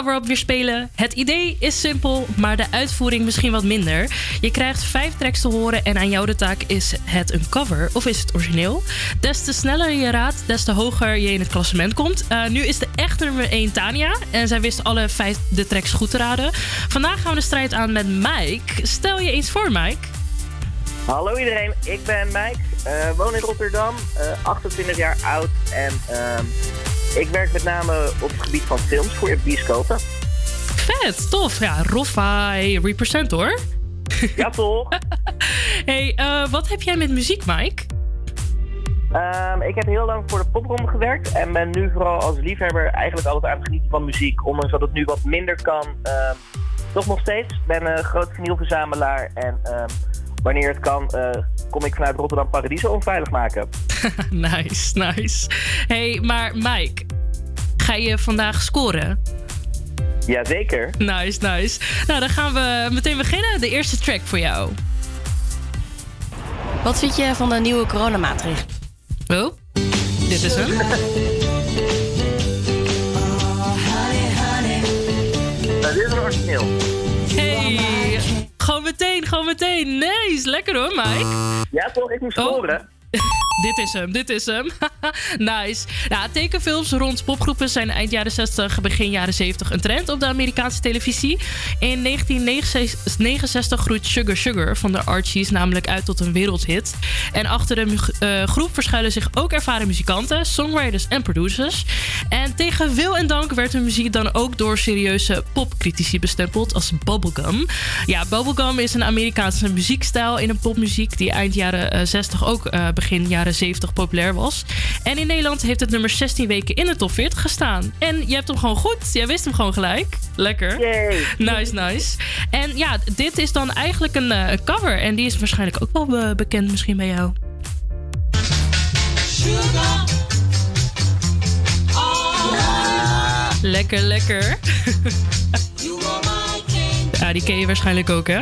De cover-up weer spelen. Het idee is simpel, maar de uitvoering misschien wat minder. Je krijgt vijf tracks te horen en aan jou de taak is het een cover of is het origineel. Des te sneller je raadt, des te hoger je in het klassement komt. Eh, nu is de echte nummer 1 Tania en zij wist alle vijf de tracks goed te raden. Vandaag gaan we de strijd aan met Mike. Stel je eens voor, Mike. Hallo iedereen, ik ben Mike, eh, woon in Rotterdam, eh, 28 jaar oud en ehm, ik werk met name op het gebied van films voor bioscopen. Vet, tof. Ja, Roffai represent hoor. Ja, toch? hey, eh, wat heb jij met muziek, Mike? Ehm, ik heb heel lang voor de popronde gewerkt en ben nu vooral als liefhebber eigenlijk altijd aan het genieten van muziek. Ondanks dat het nu wat minder kan, ehm, toch nog steeds. Ik ben een groot vinylverzamelaar en ehm, wanneer het kan, eh, kom ik vanuit Rotterdam Paradiso onveilig maken. nice, nice. hey, maar Mike, ga je vandaag scoren? Jazeker. Nice, nice. Nou, dan gaan we meteen beginnen. De eerste track voor jou. Wat vind je van de nieuwe coronamaatregelen? Oh, dit is hem. Dit is een origineel. Gewoon meteen, meteen. Nice, lekker hoor, Mike. Ja, toch? Ik moet scoren. dit is hem, dit is hem. nice. Ja, tekenfilms rond popgroepen zijn eind jaren 60, begin jaren 70 een trend op de Amerikaanse televisie. In 1969 groeit Sugar Sugar van de Archies namelijk uit tot een wereldhit. En achter de eh, groep verschuilen zich ook ervaren muzikanten, songwriters en producers. En tegen wil en dank werd hun muziek dan ook door serieuze popcritici bestempeld als bubblegum. Ja, bubblegum is een Amerikaanse muziekstijl in een popmuziek die eind jaren eh, 60 ook eh, begin jaren 70 populair was. En in Nederland heeft het nummer 16 weken in de top 40 gestaan. En je hebt hem gewoon goed. Jij wist hem gewoon gelijk. Lekker. Nice, nice. En ja, dit is dan eigenlijk een eh, cover. En die is waarschijnlijk ook wel eh, bekend misschien bij jou. Lekker, lekker. ja, die ken je waarschijnlijk ook, hè?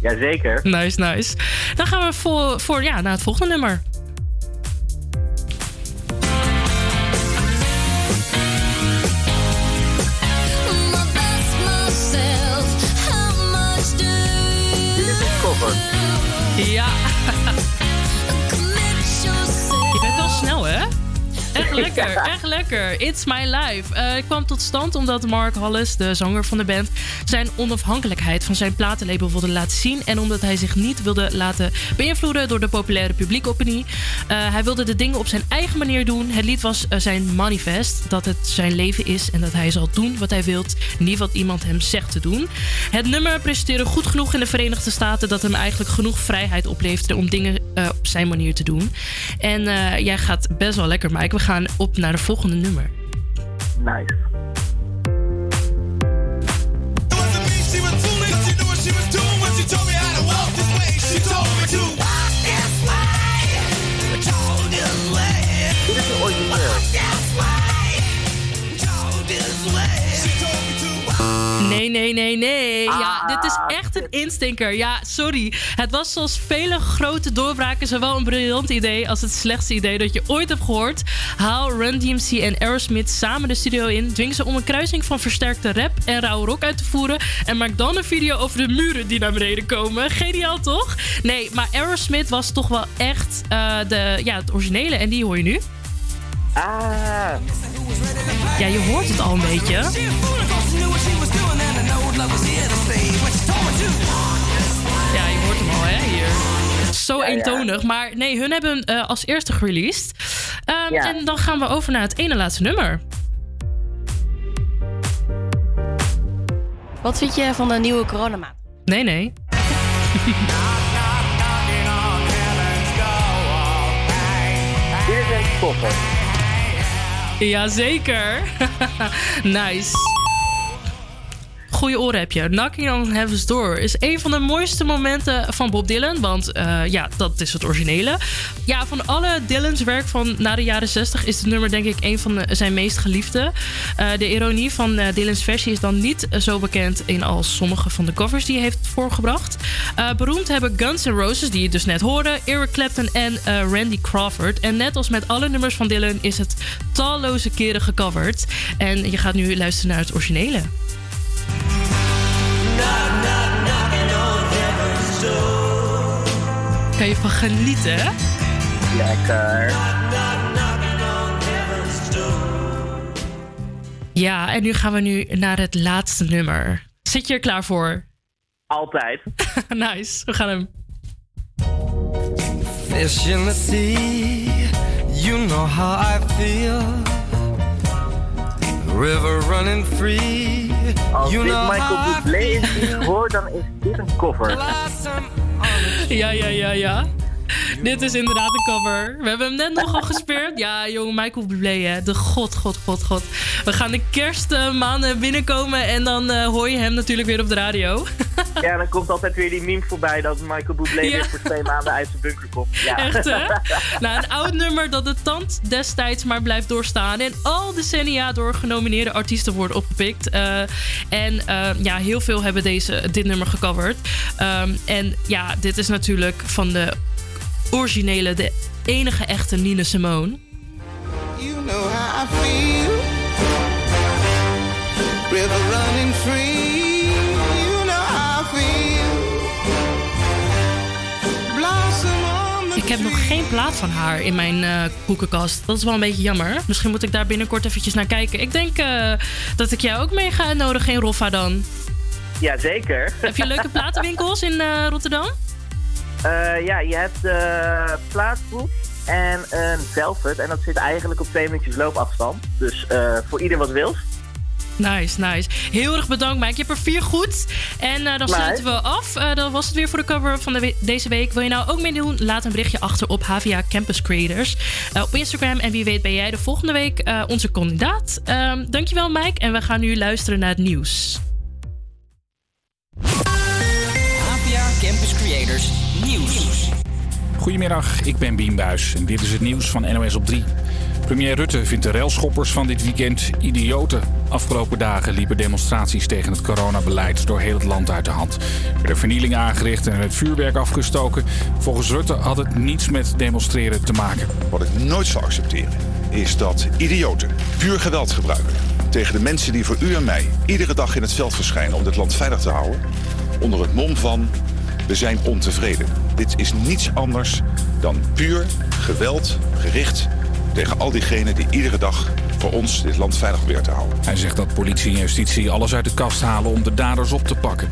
Jazeker. Nice, nice. Dan gaan we voor, voor ja, naar het volgende nummer. Ja. Lekker, echt lekker. It's My Life. Het kwam tot stand omdat Mark Hollis, de zanger van de band, zijn onafhankelijkheid van zijn platenlabel wilde laten zien. En omdat hij zich niet wilde laten beïnvloeden door de populaire publiekopinie. Eh, hij wilde de dingen op zijn eigen manier doen. Het lied was eh, zijn manifest. Dat het zijn leven is en dat hij zal doen wat hij wilt. Niet wat iemand hem zegt te doen. Het nummer presenteerde goed genoeg in de Verenigde Staten dat hem eigenlijk genoeg vrijheid opleverde om dingen op zijn manier te doen. En jij gaat best wel lekker, Mike. We gaan op naar de volgende nummer. Nice. Nee, nee, nee, nee. Ja, dit is echt een instinker. Ja, sorry. Het was zoals vele grote doorbraken zowel een briljant idee als het slechtste idee dat je ooit hebt gehoord. Haal Run DMC en Aerosmith samen de studio in, dwing ze om een kruising van versterkte rap en rauwe rock uit te voeren en maak dan een video over de muren die naar beneden komen. Geniaal toch? Nee, maar Aerosmith was toch wel echt eh, de, ja, het originele en die hoor je nu. Ah. Ja, je hoort het al een beetje. Ja, je hoort hem al, hè, hier. Zo Ja, ja. eentonig. Maar nee, hun hebben eh, als eerste gereleased. Ehm, Ja. En dan gaan we over naar het ene laatste nummer. Wat vind je van de nieuwe coronamaat? Nee, nee. Dit is een toffe. Jazeker. nice. Goede oren heb je. Knocking on Heaven's Door is een van de mooiste momenten van Bob Dylan. Want eh, ja, dat is het originele. Ja, van alle Dylan's werk van na de jaren 60 is het nummer denk ik een van zijn meest geliefde. Eh, de ironie van eh, Dylan's versie is dan niet zo bekend in als sommige van de covers die hij heeft voorgebracht. Beroemd hebben Guns N' Roses, die je dus net hoorde, Eric Clapton en Randy Crawford. En net als met alle nummers van Dylan is het talloze keren gecoverd. En je gaat nu luisteren naar het originele. Kan je van genieten? Lekker. Ja, en nu gaan we nu naar het laatste nummer. Zit je er klaar voor? Altijd. nice, we gaan hem. Fish in the sea, you know how I feel. River running free, Als you dit know Michael Bublé is hoor, dan is dit een cover. Ja, ja, ja, ja. Dit is inderdaad een cover. We hebben hem net nogal gespeeld. Ja, jongen, Michael Bublé, hè. De god, god, god, god. We gaan de kerstmaanden binnenkomen en dan eh, hoor je hem natuurlijk weer op de radio. Ja, dan komt altijd weer die meme voorbij dat Michael Bublé Ja. weer voor twee maanden uit zijn bunker komt. Ja. Echt, hè? Nou, een oud nummer dat de tand destijds maar blijft doorstaan. En al decennia door genomineerde artiesten wordt opgepikt. Eh, en eh, ja, heel veel hebben deze, dit nummer gecoverd. Ehm, en ja, dit is natuurlijk van de originele, de enige echte Nina Simone. You know how I feel. River running free. Ik heb nog geen plaat van haar in mijn boekenkast. Dat is wel een beetje jammer. Misschien moet ik daar binnenkort eventjes naar kijken. Ik denk eh, dat ik jou ook mee ga uitnodigen in Roffa dan. Ja, zeker. Heb je leuke platenwinkels in eh, Rotterdam? Ja, je hebt uh, en een Velvet. En dat zit eigenlijk op twee minuutjes loopafstand. Dus voor ieder wat wils. Nice, nice. Heel erg bedankt, Mike. Je hebt er vier goed. En eh, dan Nice. sluiten we af. Eh dat was het weer voor de cover van de we- deze week. Wil je nou ook meedoen? Laat een berichtje achter op HVA Campus Creators. eh, op Instagram. En wie weet ben jij de volgende week eh, onze kandidaat. Ehm dankjewel, Mike. En we gaan nu luisteren naar het nieuws. APA Campus Creators Nieuws. Goedemiddag, ik ben Bien Buijs en dit is het nieuws van NOS op 3. Premier Rutte vindt de railschoppers van dit weekend idioten. Afgelopen dagen liepen demonstraties tegen het coronabeleid door heel het land uit de hand. Er werden vernielingen aangericht en werd vuurwerk afgestoken. Volgens Rutte had het niets met demonstreren te maken. Wat ik nooit zal accepteren is dat idioten puur geweld gebruiken tegen de mensen die voor u en mij iedere dag in het veld verschijnen om dit land veilig te houden, onder het mom van we zijn ontevreden. Dit is niets anders dan puur geweld gericht tegen al diegenen die iedere dag voor ons dit land veilig weer te houden. Hij zegt dat politie en justitie alles uit de kast halen om de daders op te pakken.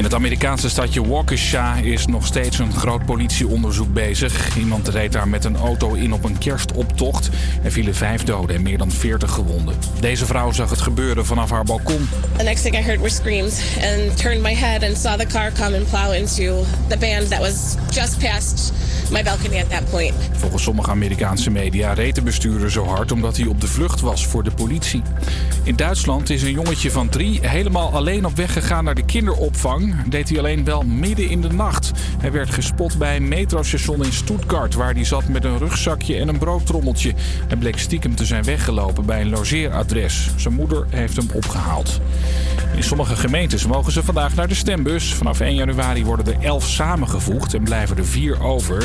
In het Amerikaanse stadje Waukesha is nog steeds een groot politieonderzoek bezig. Iemand reed daar met een auto in op een kerstoptocht. Er vielen vijf doden en meer dan 40 gewonden. Deze vrouw zag het gebeuren vanaf haar balkon. The next thing I heard were screams and turned my head and saw the car come and plow into the band that was just past my balcony at that point. Volgens sommige Amerikaanse media reed de bestuurder zo hard omdat hij op de vlucht was voor de politie. In Duitsland is een jongetje van drie helemaal alleen op weg gegaan naar de kinderopvang. Deed hij alleen wel midden in de nacht. Hij werd gespot bij een metrostation in Stuttgart waar hij zat met een rugzakje en een broodtrommeltje. Hij bleek stiekem te zijn weggelopen bij een logeeradres. Zijn moeder heeft hem opgehaald. In sommige gemeentes mogen ze vandaag naar de stembus. Vanaf 1 januari worden er 11 samengevoegd en blijven er vier over.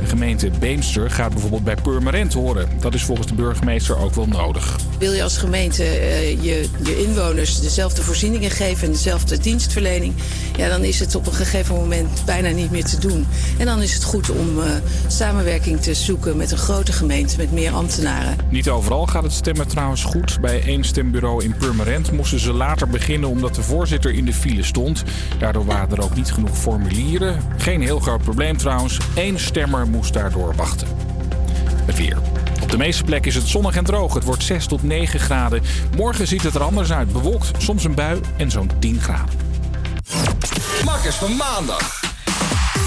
De gemeente Beemster gaat bijvoorbeeld bij Purmerend horen. Dat is volgens de burgemeester ook wel nodig. Wil je als gemeente eh, je, je inwoners dezelfde voorzieningen geven en dezelfde dienstverlening, ja, dan is het op een gegeven moment bijna niet meer te doen. En dan is het goed om eh, samenwerking te zoeken met een grote gemeente met meer ambtenaren. Niet overal gaat het stemmen trouwens goed. Bij één stembureau in Purmerend moesten ze later beginnen omdat de voorzitter in de file stond. Daardoor waren er ook niet genoeg formulieren. Geen heel groot probleem trouwens. Eén stemmer moest daardoor wachten. Het weer. Op de meeste plekken is het zonnig en droog. Het wordt 6 tot 9 graden. Morgen ziet het er anders uit. Bewolkt, soms een bui en zo'n 10 graden. Makkers van maandag.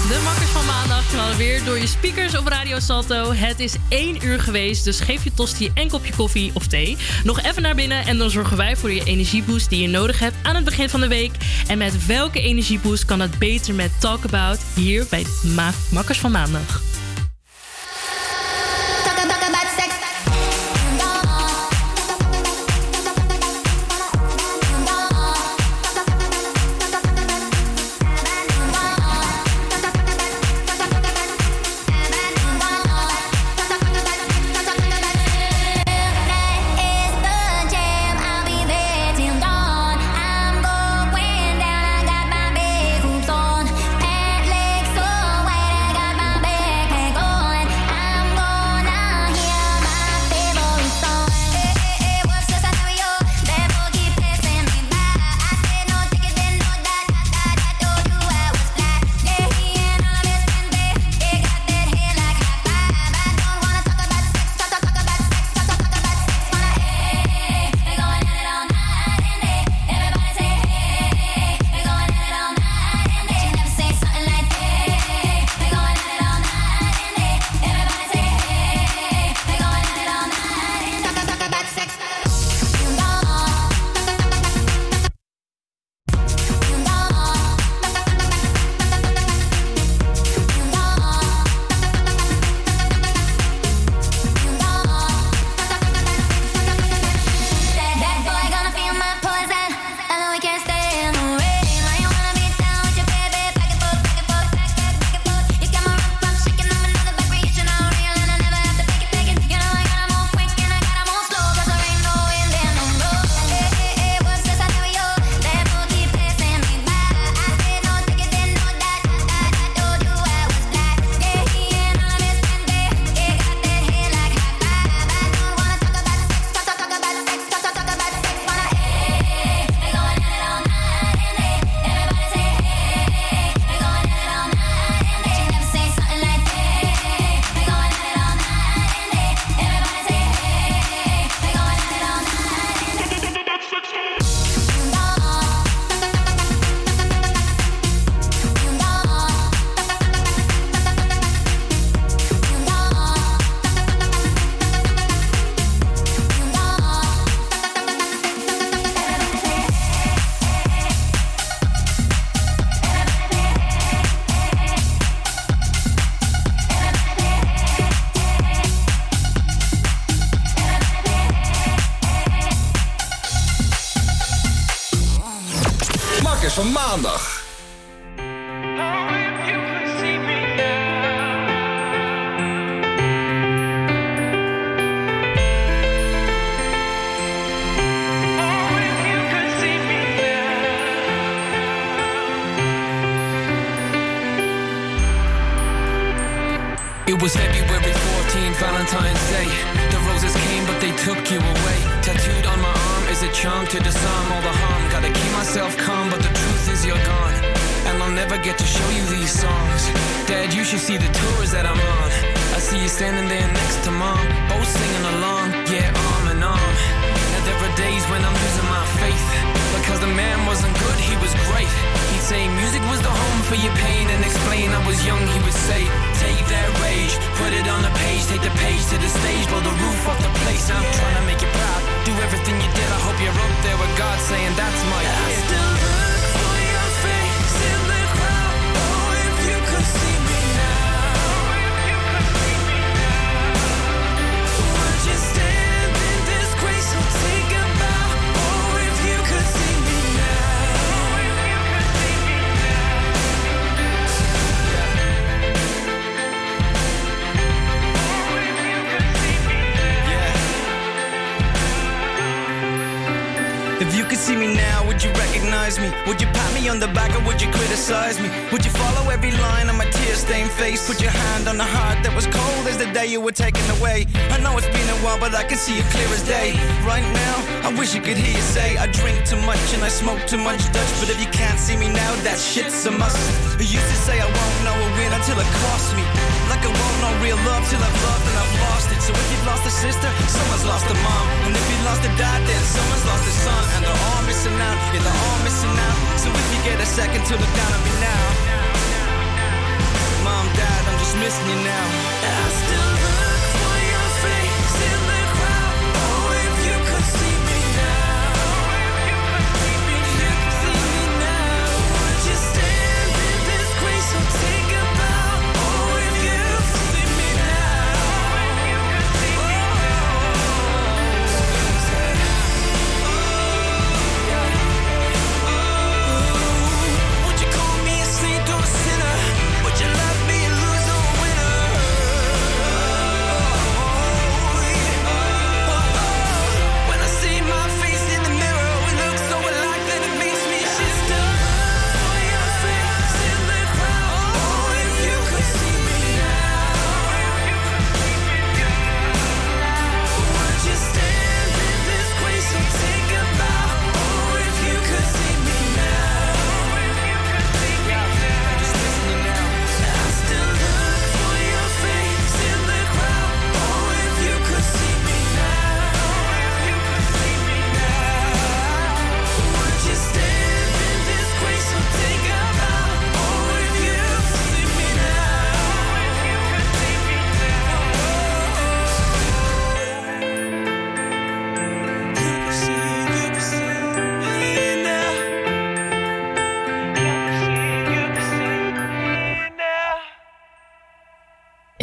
De makkers van maandag knallen weer door je speakers op Radio Salto. Het is 1 uur geweest, dus geef je tosti en kopje koffie of thee nog even naar binnen. En dan zorgen wij voor je energieboost die je nodig hebt aan het begin van de week. En met welke energieboost kan het beter met Talk About hier bij Ma- makkers van maandag? It was February 14th, Valentine's Day. The roses came, but they took you away. Tattooed on my arm is a charm to disarm all the harm. Gotta keep myself calm, but the truth is you're gone. And I'll never get to show you these songs. Dad, you should see the tours that I'm on. I see you standing there next to mom, both singing along, yeah, arm in arm. Now there are days when I'm losing my faith. Because the man wasn't good, he was great. He'd say music was the home for your pain and explain I was young, he would say, take that rage, put it on the page, take the page to the stage, blow the roof off the place. I'm trying to make you proud, do everything you did. I hope you're up there with God saying that's my kid. See me now, would you recognize me? Would you pat me on the back or would you criticize me? Would you follow every line on my tear-stained face? Put your hand on the heart that was cold as the day you were taken away. I know it's been a while, but I can see it clear as day. Right now, I wish you could hear you say I drink too much and I smoke too much Dutch. But if you can't see me now, that shit's a must. I used to say I won't know win until it costs me. Like I won't know real love till I've loved and I've lost it. So if you've lost a sister, someone's lost a mom. And if you lost a dad, then someone's lost a son. And they're all missing out, yeah, they're all missing out. So if you get a second to look down at me now. Mom, dad, I'm just missing you now. I still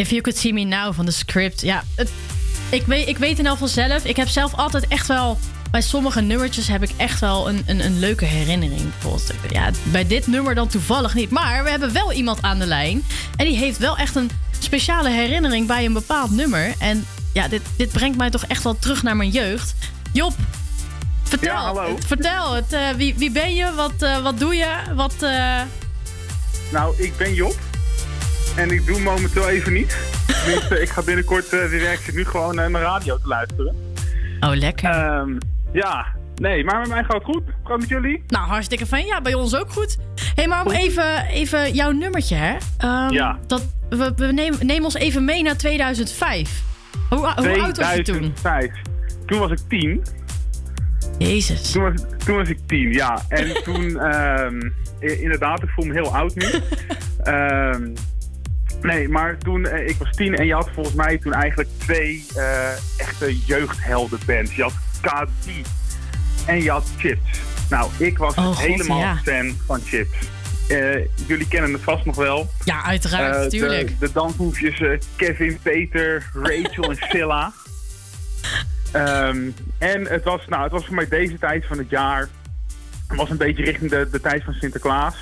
If You Could See Me Now van de script. Ja, het, ik, weet, ik weet in elk geval zelf. Ik heb zelf altijd echt wel... Bij sommige nummertjes heb ik echt wel een, een, een leuke herinnering. Bijvoorbeeld, ja, bij dit nummer dan toevallig niet. Maar we hebben wel iemand aan de lijn. En die heeft wel echt een speciale herinnering bij een bepaald nummer. En ja, dit, dit brengt mij toch echt wel terug naar mijn jeugd. Job, vertel. Ja, hallo. Vertel het. eh, wie, wie ben je? Wat, eh, wat doe je? Wat... eh, Nou, ik ben Job. En ik doe momenteel even niet. Tenminste, ik ga binnenkort eh, weer werken. Ik zit nu gewoon naar mijn radio te luisteren. Oh, lekker. ja, nee, maar met mij gaat het goed. Gaat het met jullie? Nou, hartstikke fijn. Ja, bij ons ook goed. Hé, hey, maar om even, even jouw nummertje, hè? Ehm, Ja. Dat, we, we nemen, neem ons even mee naar 2005. Hoe, hoe oud was je toen? 2005. Toen was ik tien. Jezus. Toen was, toen was ik tien, ja. En toen, ehm, i- inderdaad, ik voel me heel oud nu. Ehm, nee, maar toen, eh, ik was tien en je had volgens mij toen eigenlijk twee eh, echte jeugdheldenbands. Je had KD en je had Chips. Nou, ik was Oh, God, helemaal ja. fan van Chips. Eh, jullie kennen het vast nog wel. Ja, uiteraard, Eh, de- tuurlijk. De, danshoefjes Kevin, Peter, Rachel en Silla. Ehm, en het was, nou, het was voor mij deze tijd van het jaar. Het was een beetje richting de, de tijd van Sinterklaas.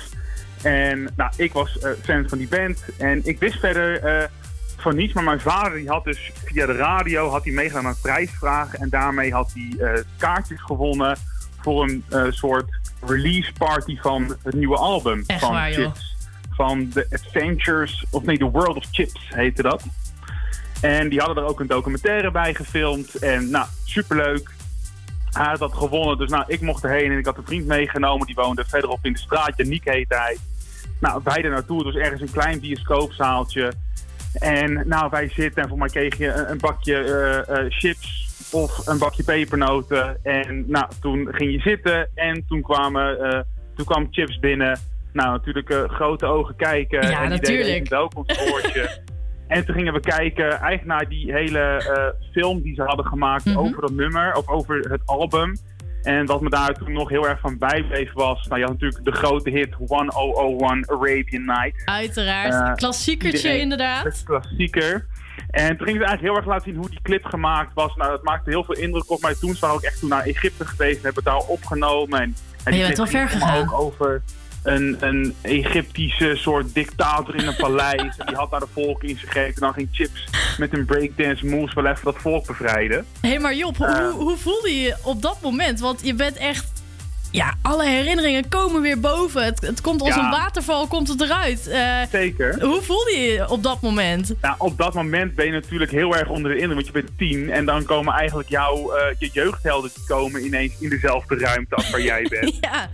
En nou, ik was eh, fan van die band. En ik wist verder eh, van niets. Maar mijn vader die had dus via de radio had hij meegedaan aan prijsvragen. En daarmee had hij eh, kaartjes gewonnen voor een soort release party van het nieuwe album Echt van waar. Chips. Van The Adventures, of nee, The World of Chips heette dat. En die hadden er ook een documentaire bij gefilmd. En nou, superleuk. Hij had dat gewonnen, dus nou, ik mocht erheen en ik had een vriend meegenomen. Die woonde verderop in de straat. Janiek heette hij. Nou, wij er naartoe. Het was ergens een klein bioscoopzaaltje. En nou, wij zitten en voor mij kreeg je een, een bakje eh, eh, chips of een bakje pepernoten. En nou, toen ging je zitten en toen kwamen, eh, toen kwam chips binnen. Nou, natuurlijk grote ogen kijken. Ja, en die natuurlijk. oortje. en toen gingen we kijken eigenlijk naar die hele film die ze hadden gemaakt Mhm. over dat nummer, of over het album. En wat me daar toen nog heel erg van bijbleef was, nou je had natuurlijk de grote hit 1001 Arabian Night. Uiteraard. Eh, Klassiekertje, iedereen- inderdaad. Klassieker. En toen gingen ze eigenlijk heel erg laten zien hoe die clip gemaakt was. Nou, dat maakte heel veel indruk op mij. Toen zijn we ook echt toen naar Egypte geweest en hebben het daar opgenomen. En, en je die bent wel ver ging gegaan. ook over een, een Egyptische soort dictator in een paleis. en die had daar de volk in zich gegeten. En dan ging Chips met een breakdance moves wel even dat volk bevrijden. Hé, hey, maar Job, hoe, Eh. hoe voelde je je op dat moment? Want je bent echt... Ja, alle herinneringen komen weer boven. Het, het komt als Ja. een waterval, komt het eruit. Eh, Zeker. Hoe voelde je je op dat moment? Nou, op dat moment ben je natuurlijk heel erg onder de indruk, want je bent tien. En dan komen eigenlijk jouw eh, je jeugdhelden die komen ineens in dezelfde ruimte als waar jij bent. ja.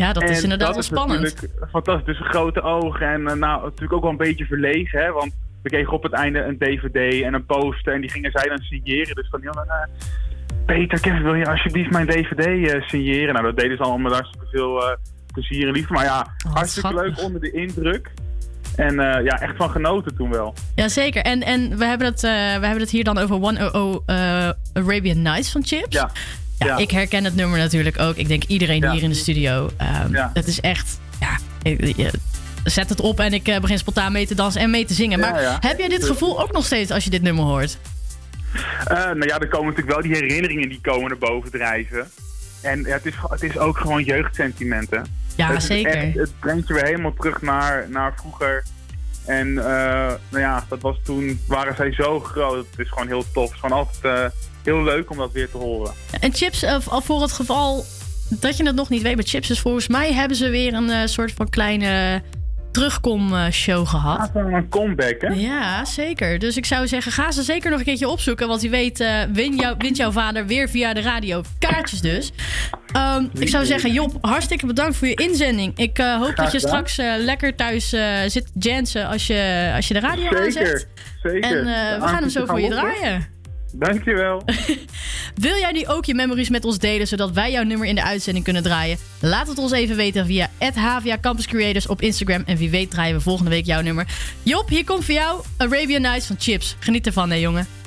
Ja, dat is inderdaad dat wel is spannend. natuurlijk fantastisch. Dus grote ogen en eh, nou, natuurlijk ook wel een beetje verlegen. Hè? Want we kregen op het einde een dvd en een poster. En die gingen zij dan signeren. Dus van, joh, eh, Peter, Kevin, wil je alsjeblieft mijn dvd eh, signeren? Nou, dat deden ze allemaal met hartstikke veel plezier en liefde. Maar ja, hartstikke schattig. leuk onder de indruk. En ja, echt van genoten toen wel. Jazeker. En, en we, hebben het, we hebben het hier dan over 100 eh, Arabian Nights van Chips. Ja. Ja, ik herken het nummer natuurlijk ook. Ik denk iedereen hier in de studio. Ja. Het is echt... Ja, zet het op en ik eh, begin spontaan mee te dansen en mee te zingen. Maar ja. heb jij dit gevoel ook nog steeds als je dit nummer hoort? Eh, nou ja, er komen natuurlijk wel die herinneringen die komen naar boven drijven. En ja, het, is, het is ook gewoon jeugdsentimenten. Ja, het zeker. echt- het brengt je weer helemaal terug naar, naar vroeger. En eh, nou ja, dat was toen, waren zij zo groot. Het is gewoon heel tof. Het is gewoon altijd heel leuk om dat weer te horen. En Chips, eh, al voor het geval dat je het nog niet weet, maar Chips is volgens mij hebben ze weer een eh, soort van kleine terugkom-show gehad. een comeback, hè? Ja, zeker. Dus ik zou zeggen, ga ze zeker nog een keertje opzoeken. Want wie weet eh, win jou, wint jouw vader weer via de radio. Kaartjes dus. Ehm, ik zou zeggen, Job, hartstikke bedankt voor je inzending. Ik eh, hoop dat je straks eh, lekker thuis eh, zit jansen als je, als je de radio Zeker, aanzet. zeker. En eh, we gaan hem zo voor je draaien. Dankjewel. Wil jij nu ook je memories met ons delen, zodat wij jouw nummer in de uitzending kunnen draaien? Laat het ons even weten via HVA Campus Creators op Instagram. En wie weet draaien we volgende week jouw nummer. Job, hier komt voor jou Arabian Nights van Chips. Geniet ervan, hè jongen.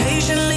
Occasionally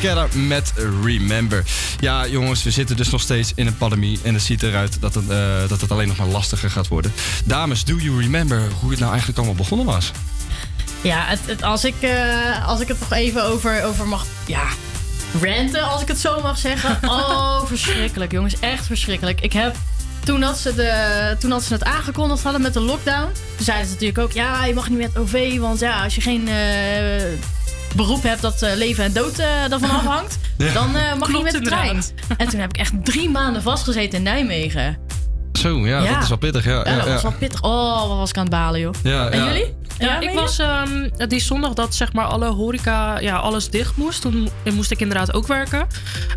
Guetta met Remember. Ja, jongens, we zitten dus nog steeds in een pandemie. En het ziet eruit dat het, eh, dat het alleen nog maar lastiger gaat worden. Dames, do you remember hoe het nou eigenlijk allemaal begonnen was? Ja, het, het- als, ik, eh, als ik het nog even over, over mag... Ja, ranten, als ik het zo mag zeggen. Oh, verschrikkelijk, jongens. Echt verschrikkelijk. Ik heb... Toen had, ze de, toen had ze het aangekondigd hadden met de lockdown. Toen zeiden ze natuurlijk ook... Ja, je mag niet met OV, want ja, als je geen... eh, beroep hebt dat eh, leven en dood eh daarvan afhangt, Ja. dan eh, mag je niet Klopt met de trein. inderdaad. En toen heb ik echt drie maanden vastgezeten in Nijmegen. Zo, ja, Ja. dat is wel pittig. Ja, Ja, ja, dat ja. was wel pittig. Oh, wat was ik aan het balen, joh. Ja, en ja. jullie? Ja, ik je? was ehm, die zondag dat zeg maar alle horeca, ja, alles dicht moest. Toen mo- moest ik inderdaad ook werken.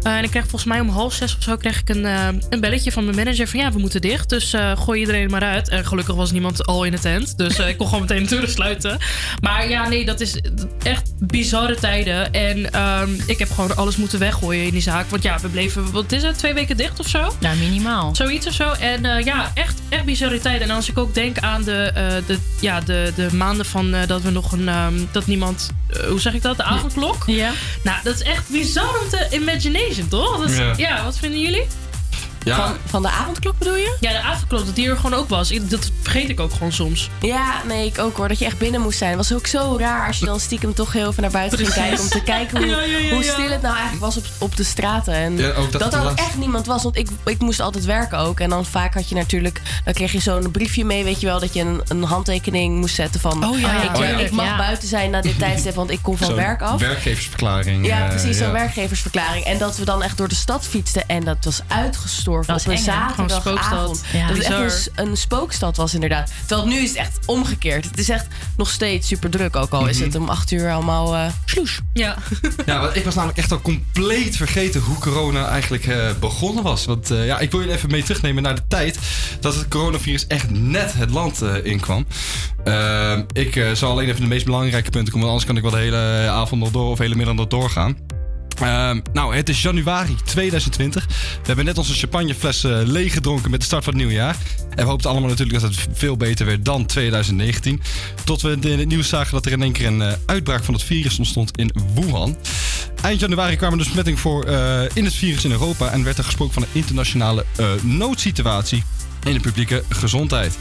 Eh, en ik kreeg volgens mij om half zes of zo kreeg ik een, eh, een belletje van mijn manager van ja, we moeten dicht. Dus eh, gooi iedereen maar uit. En gelukkig was niemand al in de tent. Dus eh, ik kon gewoon meteen de deuren sluiten. Maar ja, nee, dat is echt bizarre tijden. En ehm, ik heb gewoon alles moeten weggooien in die zaak. Want ja, we bleven, wat is het, twee weken dicht of zo? Ja, minimaal. Zoiets of zo. En eh, ja, echt, echt bizarre tijden. En als ik ook denk aan de, eh, de, ja, de, de maanden van eh, dat we nog een. ehm, dat niemand. hoe zeg ik dat? De avondklok? Ja. Nou, dat is echt bizar om te imagination, toch? Dat is- Ja. ja. wat vinden jullie? Ja. Van, van de avondklok bedoel je? Ja, de avondklok, dat die er gewoon ook was. Ik- Dat vergeet ik ook gewoon soms. Ja, nee, ik ook hoor. Dat je echt binnen moest zijn. was ook zo raar als je dan stiekem toch heel even naar buiten ging kijken. Om te kijken hoe, Ja, ja, ja, hoe ja. stil het nou eigenlijk was op, op de straten. En Ja, ook dat er ook echt niemand was. Want ik, ik moest altijd werken ook. En dan vaak had je natuurlijk... Dan kreeg je zo'n briefje mee, weet je wel. Dat je een, een handtekening moest zetten van... Oh ja, ik, oh ja. ik mag Ja. buiten zijn na dit tijdstip, want ik kom van werk af. werkgeversverklaring. Ja, eh, precies, zo'n ja. werkgeversverklaring. En dat we dan echt door de stad fietsten. En dat was Dat op is een zaterdagavond. Ja, dat het echt bizar. een, spookstad was inderdaad. Terwijl nu is het echt omgekeerd. Het is echt nog steeds super druk. Ook al is Mhm. het om acht uur allemaal eh sloes. Ja. Ja, want ik was namelijk echt al compleet vergeten hoe corona eigenlijk eh, begonnen was. Want eh, ja, ik wil je even mee terugnemen naar de tijd dat het coronavirus echt net het land eh, inkwam. Ik eh, zal alleen even de meest belangrijke punten komen, want anders kan ik wel de hele avond nog door of hele middag nog doorgaan. Ehm, nou, het is januari 2020. We hebben net onze champagnefles eh leeggedronken met de start van het nieuwe jaar. En we hoopten allemaal natuurlijk dat het veel beter werd dan 2019. Tot we het nieuws zagen dat er in één keer een eh, uitbraak van het virus ontstond in Wuhan. Eind januari kwamen de besmetting voor eh, in het virus in Europa en werd er gesproken van een internationale noodsituatie in de publieke gezondheid.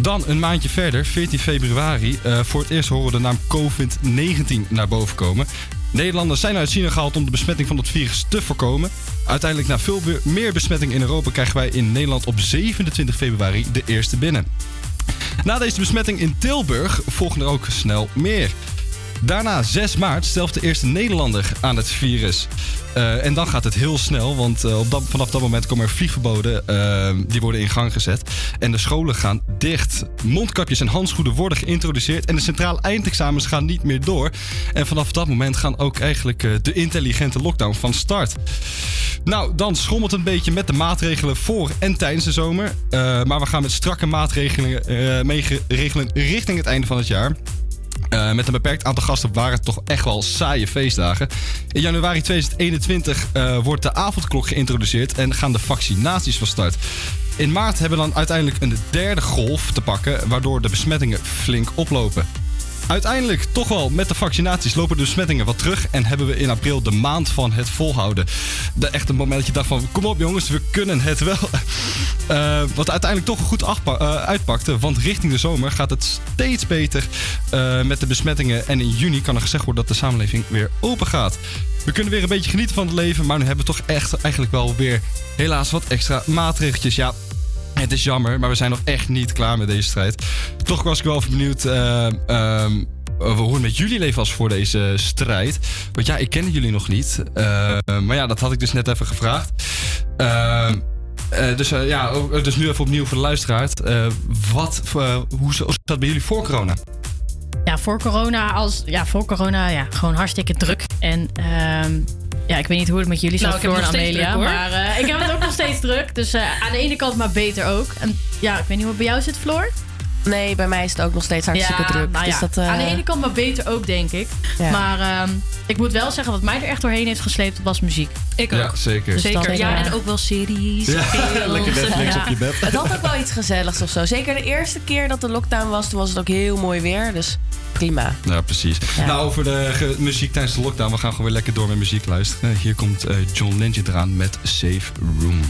Dan een maandje verder, 14 februari, voor het eerst horen we de naam COVID-19 naar boven komen. Nederlanders zijn uit China gehaald om de besmetting van het virus te voorkomen. Uiteindelijk, na veel meer besmetting in Europa, krijgen wij in Nederland op 27 februari de eerste binnen. Na deze besmetting in Tilburg volgen er ook snel meer. Daarna, 6 maart, stelt de eerste Nederlander aan het virus. Eh, en dan gaat het heel snel, want eh, op vanaf dat moment komen er vliegverboden. eh, die worden in gang gezet. En de scholen gaan dicht. Mondkapjes en handschoenen worden geïntroduceerd. En de centraal eindexamens gaan niet meer door. En vanaf dat moment gaan ook eigenlijk de intelligente lockdown van start. Nou, dan schommelt het een beetje met de maatregelen voor en tijdens de zomer. Maar we gaan met strakke maatregelen meeregelen richting het einde van het jaar. Eh, met een beperkt aantal gasten waren het toch echt wel saaie feestdagen. In januari 2021 eh, wordt de avondklok geïntroduceerd en gaan de vaccinaties van start. In maart hebben we dan uiteindelijk een derde golf te pakken, waardoor de besmettingen flink oplopen. Uiteindelijk, toch wel, met de vaccinaties lopen de besmettingen wat terug. En hebben we in april de maand van het volhouden. De echte moment dat je dacht van, kom op jongens, we kunnen het wel. Eh, wat uiteindelijk toch goed eh, uitpakte. Want richting de zomer gaat het steeds beter eh, met de besmettingen. En in juni kan er gezegd worden dat de samenleving weer open gaat. We kunnen weer een beetje genieten van het leven. Maar nu hebben we toch echt eigenlijk wel weer helaas wat extra maatregeltjes. Ja, het is jammer, maar we zijn nog echt niet klaar met deze strijd. Toch was ik wel even benieuwd eh, ehm, hoe het met jullie leven was voor deze strijd. Want ja, ik kende jullie nog niet. Eh, maar ja, dat had ik dus net even gevraagd. Ehm, eh, dus ja, dus nu even opnieuw voor de luisteraars. Eh, wat, hoe zat dat bij jullie voor corona? Ja, voor corona, als, ja, voor corona ja, gewoon hartstikke druk. En ehm, ja, ik weet niet hoe het met jullie zat, Nou, Floor en nog steeds Amelia. druk, maar eh, ik heb het ook nog steeds druk. Dus eh, aan de ene kant maar beter ook. En ja, ik weet niet hoe het bij jou zit, Floor. Nee, bij mij is het ook nog steeds hartstikke Ja, druk. nou dus ja, dat, eh, Aan de ene kant maar beter ook, denk ik. Ja. Maar ehm, ik moet wel zeggen, wat mij er echt doorheen heeft gesleept, was muziek. Ik Ja, zeker. Dus Zeker. dat, ja, eh, en ook wel series. Ja, lekker Netflix op je bed. Het had ook wel iets gezelligs of zo. Zeker de eerste keer dat de lockdown was, toen was het ook heel mooi weer. Dus prima. Ja, precies. Nou, over de muziek tijdens de lockdown. We gaan gewoon weer lekker door met muziek luisteren. Hier komt eh, John Legend eraan met Safe Room.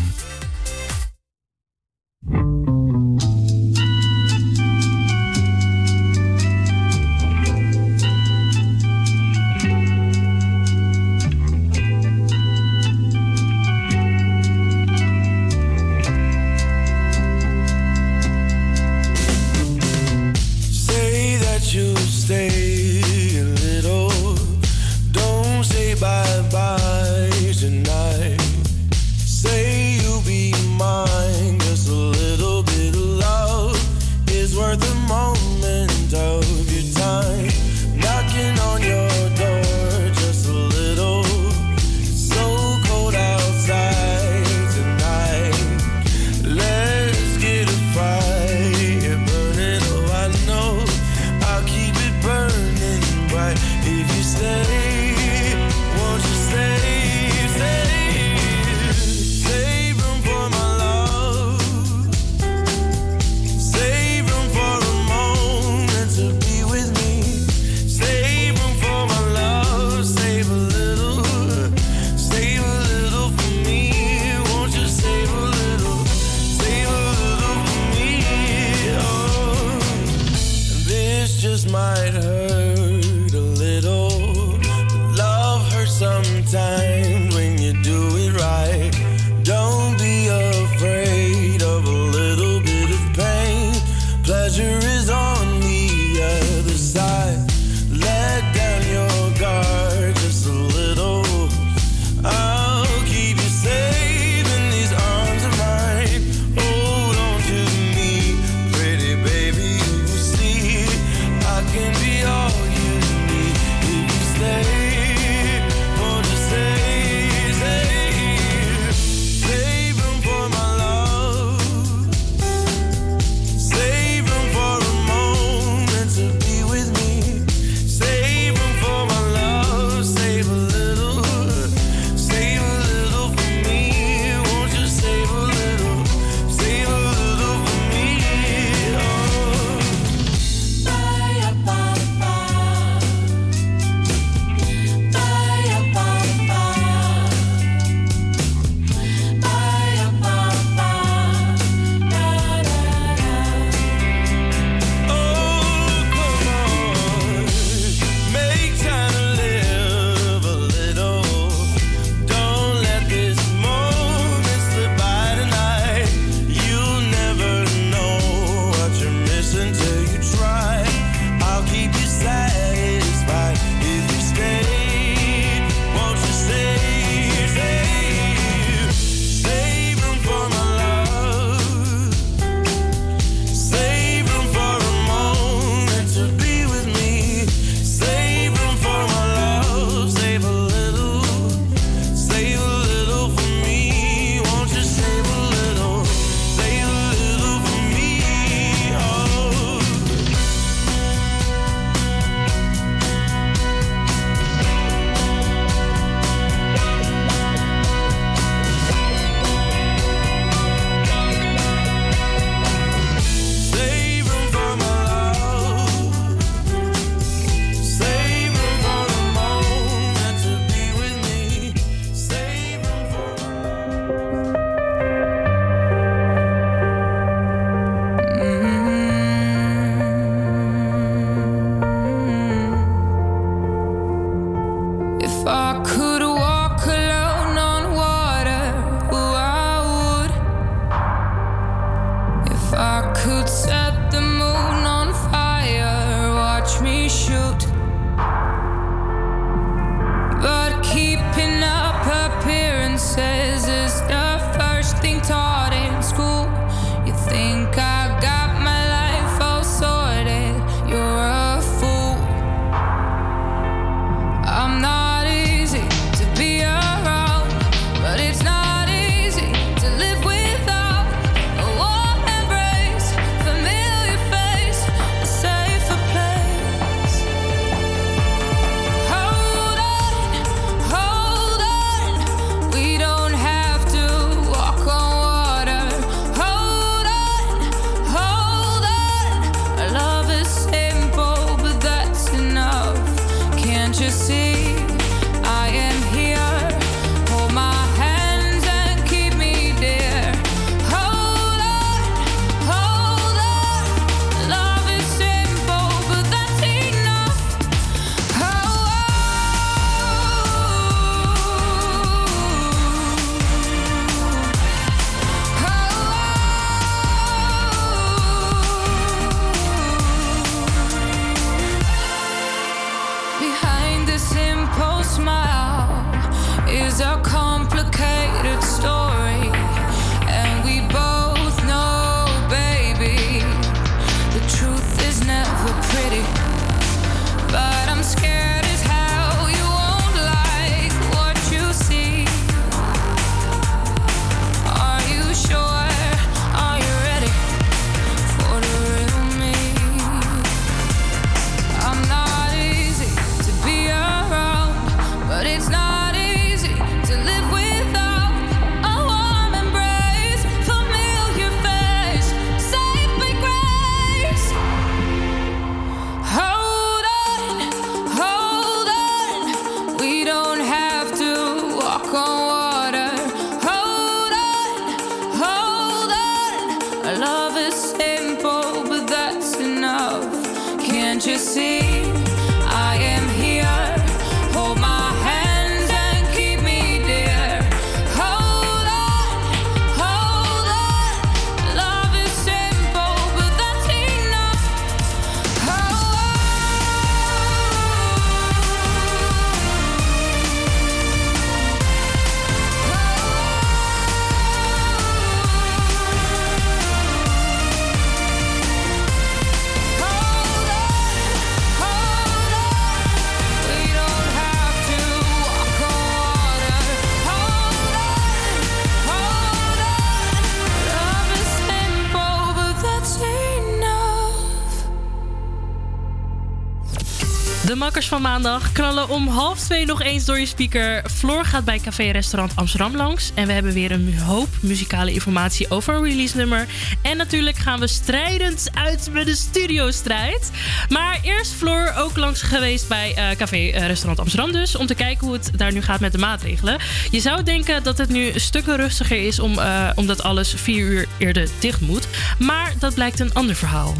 Maandag knallen om half twee nog eens door je speaker. Floor gaat bij Café Restaurant Amsterdam langs. En we hebben weer een hoop muzikale informatie over een release nummer. En natuurlijk gaan we strijdend uit met de studiostrijd. Maar eerst Floor ook langs geweest bij eh, Café eh, Restaurant Amsterdam dus. Om te kijken hoe het daar nu gaat met de maatregelen. Je zou denken dat het nu stukken rustiger is om, eh, omdat alles vier uur eerder dicht moet. Maar dat blijkt een ander verhaal.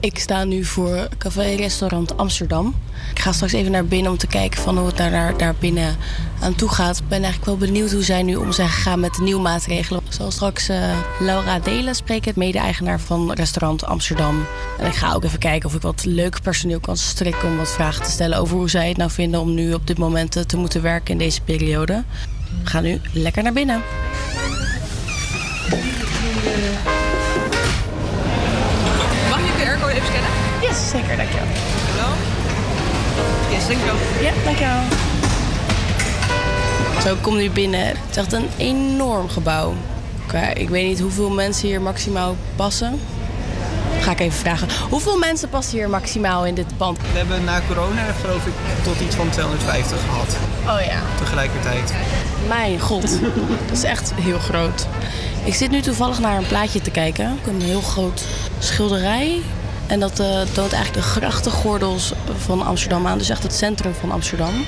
Ik sta nu voor café-restaurant Amsterdam. Ik ga straks even naar binnen om te kijken van hoe het daar, daar, daar binnen aan toe gaat. Ik ben eigenlijk wel benieuwd hoe zij nu om zijn gegaan met de nieuwe maatregelen. Ik zal straks eh, Laura Delen spreken, mede-eigenaar van restaurant Amsterdam. En ik ga ook even kijken of ik wat leuk personeel kan strikken om wat vragen te stellen over hoe zij het nou vinden om nu op dit moment eh, te moeten werken in deze periode. We gaan nu lekker naar binnen. Yes, zeker, dankjewel. Hallo? Yes, dankjewel. Ja, dankjewel. Zo, ik kom nu binnen. Het is echt een enorm gebouw. Ik weet niet hoeveel mensen hier maximaal passen. Ga ik even vragen. Hoeveel mensen passen hier maximaal in dit pand? We hebben na corona geloof ik tot iets van 250 gehad. Oh ja. Tegelijkertijd. Mijn god, dat is echt heel groot. Ik zit nu toevallig naar een plaatje te kijken. Een heel groot schilderij. En dat eh, toont eigenlijk de grachtengordels van Amsterdam aan. Dus echt het centrum van Amsterdam.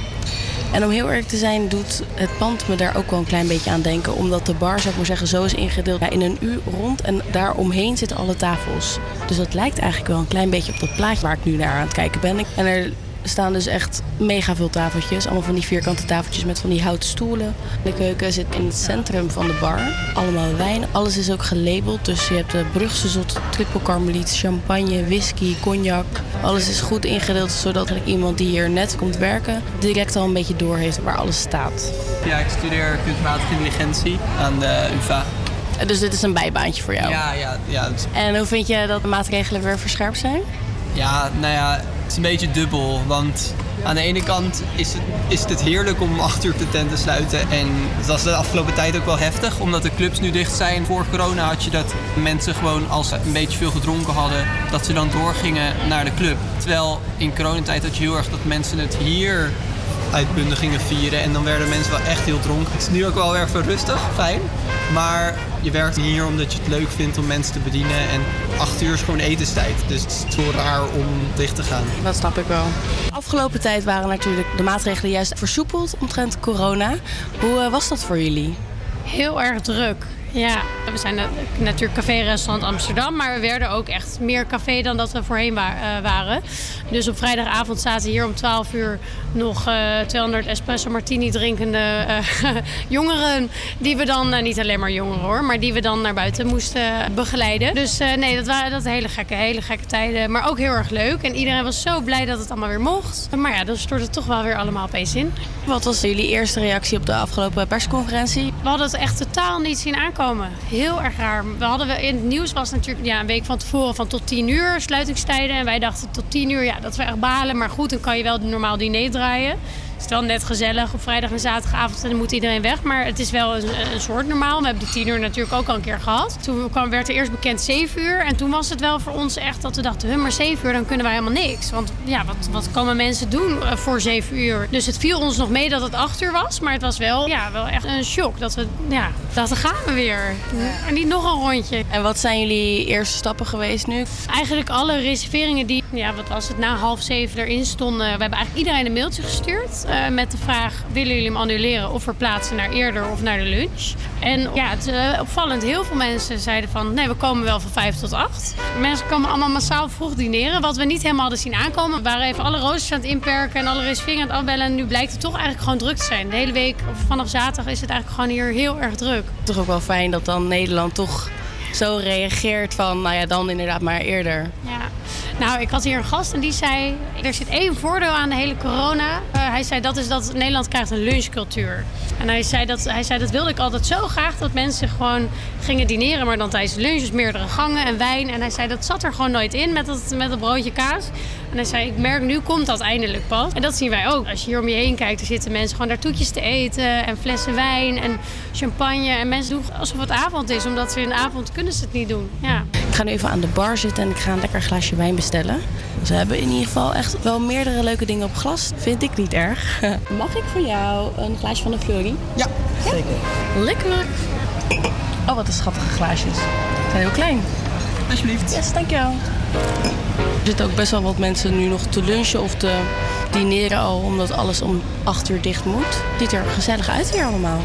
En om heel eerlijk te zijn, doet het pand me daar ook wel een klein beetje aan denken. Omdat de bar, zou ik maar zeggen, zo is ingedeeld ja, in een uur rond. En daaromheen zitten alle tafels. Dus dat lijkt eigenlijk wel een klein beetje op dat plaatje waar ik nu naar aan het kijken ben. En er staan dus echt mega veel tafeltjes. Allemaal van die vierkante tafeltjes met van die houten stoelen. De keuken zit in het centrum van de bar. Allemaal wijn. Alles is ook gelabeld. Dus je hebt de Brugse zot, triple karmeliet, champagne, whisky, cognac. Alles is goed ingedeeld, zodat iemand die hier net komt werken... direct al een beetje door heeft waar alles staat. Ja, ik studeer kunstmatige intelligentie aan de UvA. Dus dit is een bijbaantje voor jou? Ja, ja, ja. En hoe vind je dat de maatregelen weer verscherpt zijn? Ja, nou ja, het is een beetje dubbel. Want aan de ene kant is het, is het heerlijk om 8 uur de tent te sluiten. En dat was de afgelopen tijd ook wel heftig, omdat de clubs nu dicht zijn. Voor corona had je dat mensen gewoon, als ze een beetje veel gedronken hadden, dat ze dan doorgingen naar de club. Terwijl in coronatijd had je heel erg dat mensen het hier uitbundig gingen vieren. En dan werden mensen wel echt heel dronken. Het is nu ook wel weer even rustig, fijn. Maar je werkt hier omdat je het leuk vindt om mensen te bedienen. En 8 uur is gewoon etenstijd. Dus het is wel raar om dicht te gaan. Dat snap ik wel. Afgelopen tijd waren natuurlijk de maatregelen juist versoepeld omtrent corona. Hoe eh, was dat voor jullie? Heel erg druk. Ja, we zijn na- natuurlijk café-restaurant Amsterdam, maar we werden ook echt meer café dan dat we voorheen wa- eh, waren. Dus op vrijdagavond zaten hier om 12 uur nog eh 200 espresso martini drinkende eh, jongeren. Die we dan, niet alleen maar jongeren hoor, maar die we dan naar buiten moesten begeleiden. Dus nee, dat waren dat hele gekke, hele gekke tijden. Maar ook heel erg leuk. En iedereen was zo blij dat het allemaal weer mocht. Maar ja, dan stort het toch wel weer allemaal opeens in. Wat was jullie eerste reactie op de afgelopen persconferentie? We hadden het echt totaal niet zien aankomen. Heel erg raar. We hadden we, in het nieuws was natuurlijk ja, een week van tevoren van tot 10 uur sluitingstijden. En wij dachten tot 10 uur, ja, dat we echt balen. Maar goed, dan kan je wel normaal diner draaien. Het is wel net gezellig op vrijdag en zaterdagavond en dan moet iedereen weg. Maar het is wel een, een soort normaal. We hebben die 10 uur natuurlijk ook al een keer gehad. Toen kwam, werd er eerst bekend 7 uur. En toen was het wel voor ons echt dat we dachten, huh, maar 7 uur, dan kunnen wij helemaal niks. Want ja, wat, wat komen mensen doen eh, voor 7 uur? Dus het viel ons nog mee dat het 8 uur was. Maar het was wel, ja, wel echt een shock. Dat we, ja, dachten, gaan we weer. En niet nog een rondje. En wat zijn jullie eerste stappen geweest nu? Eigenlijk alle reserveringen die ja, wat was het, na half zeven erin stonden. We hebben eigenlijk iedereen een mailtje gestuurd eh, met de vraag: willen jullie hem annuleren of verplaatsen naar eerder of naar de lunch? En ja, het eh, opvallend. Heel veel mensen zeiden van nee, we komen wel van vijf tot acht. Mensen komen allemaal massaal vroeg dineren, wat we niet helemaal hadden zien aankomen. We waren even alle roosters aan het inperken en alle reserveringen aan het afbellen. En nu blijkt het toch eigenlijk gewoon druk te zijn. De hele week, vanaf zaterdag, is het eigenlijk gewoon hier heel erg druk. Toch ook wel fijn dat dan Nederland toch zo reageert van, nou ja, dan inderdaad maar eerder. Ja. Nou, ik had hier een gast en die zei... er zit één voordeel aan de hele corona. Eh, hij zei dat is dat Nederland krijgt een lunchcultuur. En hij zei, dat, hij zei dat wilde ik altijd zo graag... dat mensen gewoon gingen dineren, maar dan tijdens de lunch... dus meerdere gangen en wijn. En hij zei dat zat er gewoon nooit in met dat, met dat broodje kaas. En hij zei, ik merk nu komt dat eindelijk pas. En dat zien wij ook. Als je hier om je heen kijkt, er zitten mensen gewoon daar toetjes te eten... en flessen wijn en champagne. En mensen doen alsof het avond is, omdat ze in de avond kunnen ze het niet doen. Ja. Ik ga nu even aan de bar zitten en ik ga een lekker glaasje wijn bestellen. Ze hebben in ieder geval echt wel meerdere leuke dingen op glas. Vind ik niet erg. Mag ik voor jou een glaasje van de Fleury? Ja, zeker. Lekker. Oh, wat een schattige glaasjes. Ze zijn heel klein. Alsjeblieft. Yes, dankjewel. Er zitten ook best wel wat mensen nu nog te lunchen of te dineren al, omdat alles om 8 uur dicht moet. Het ziet er gezellig uit hier allemaal.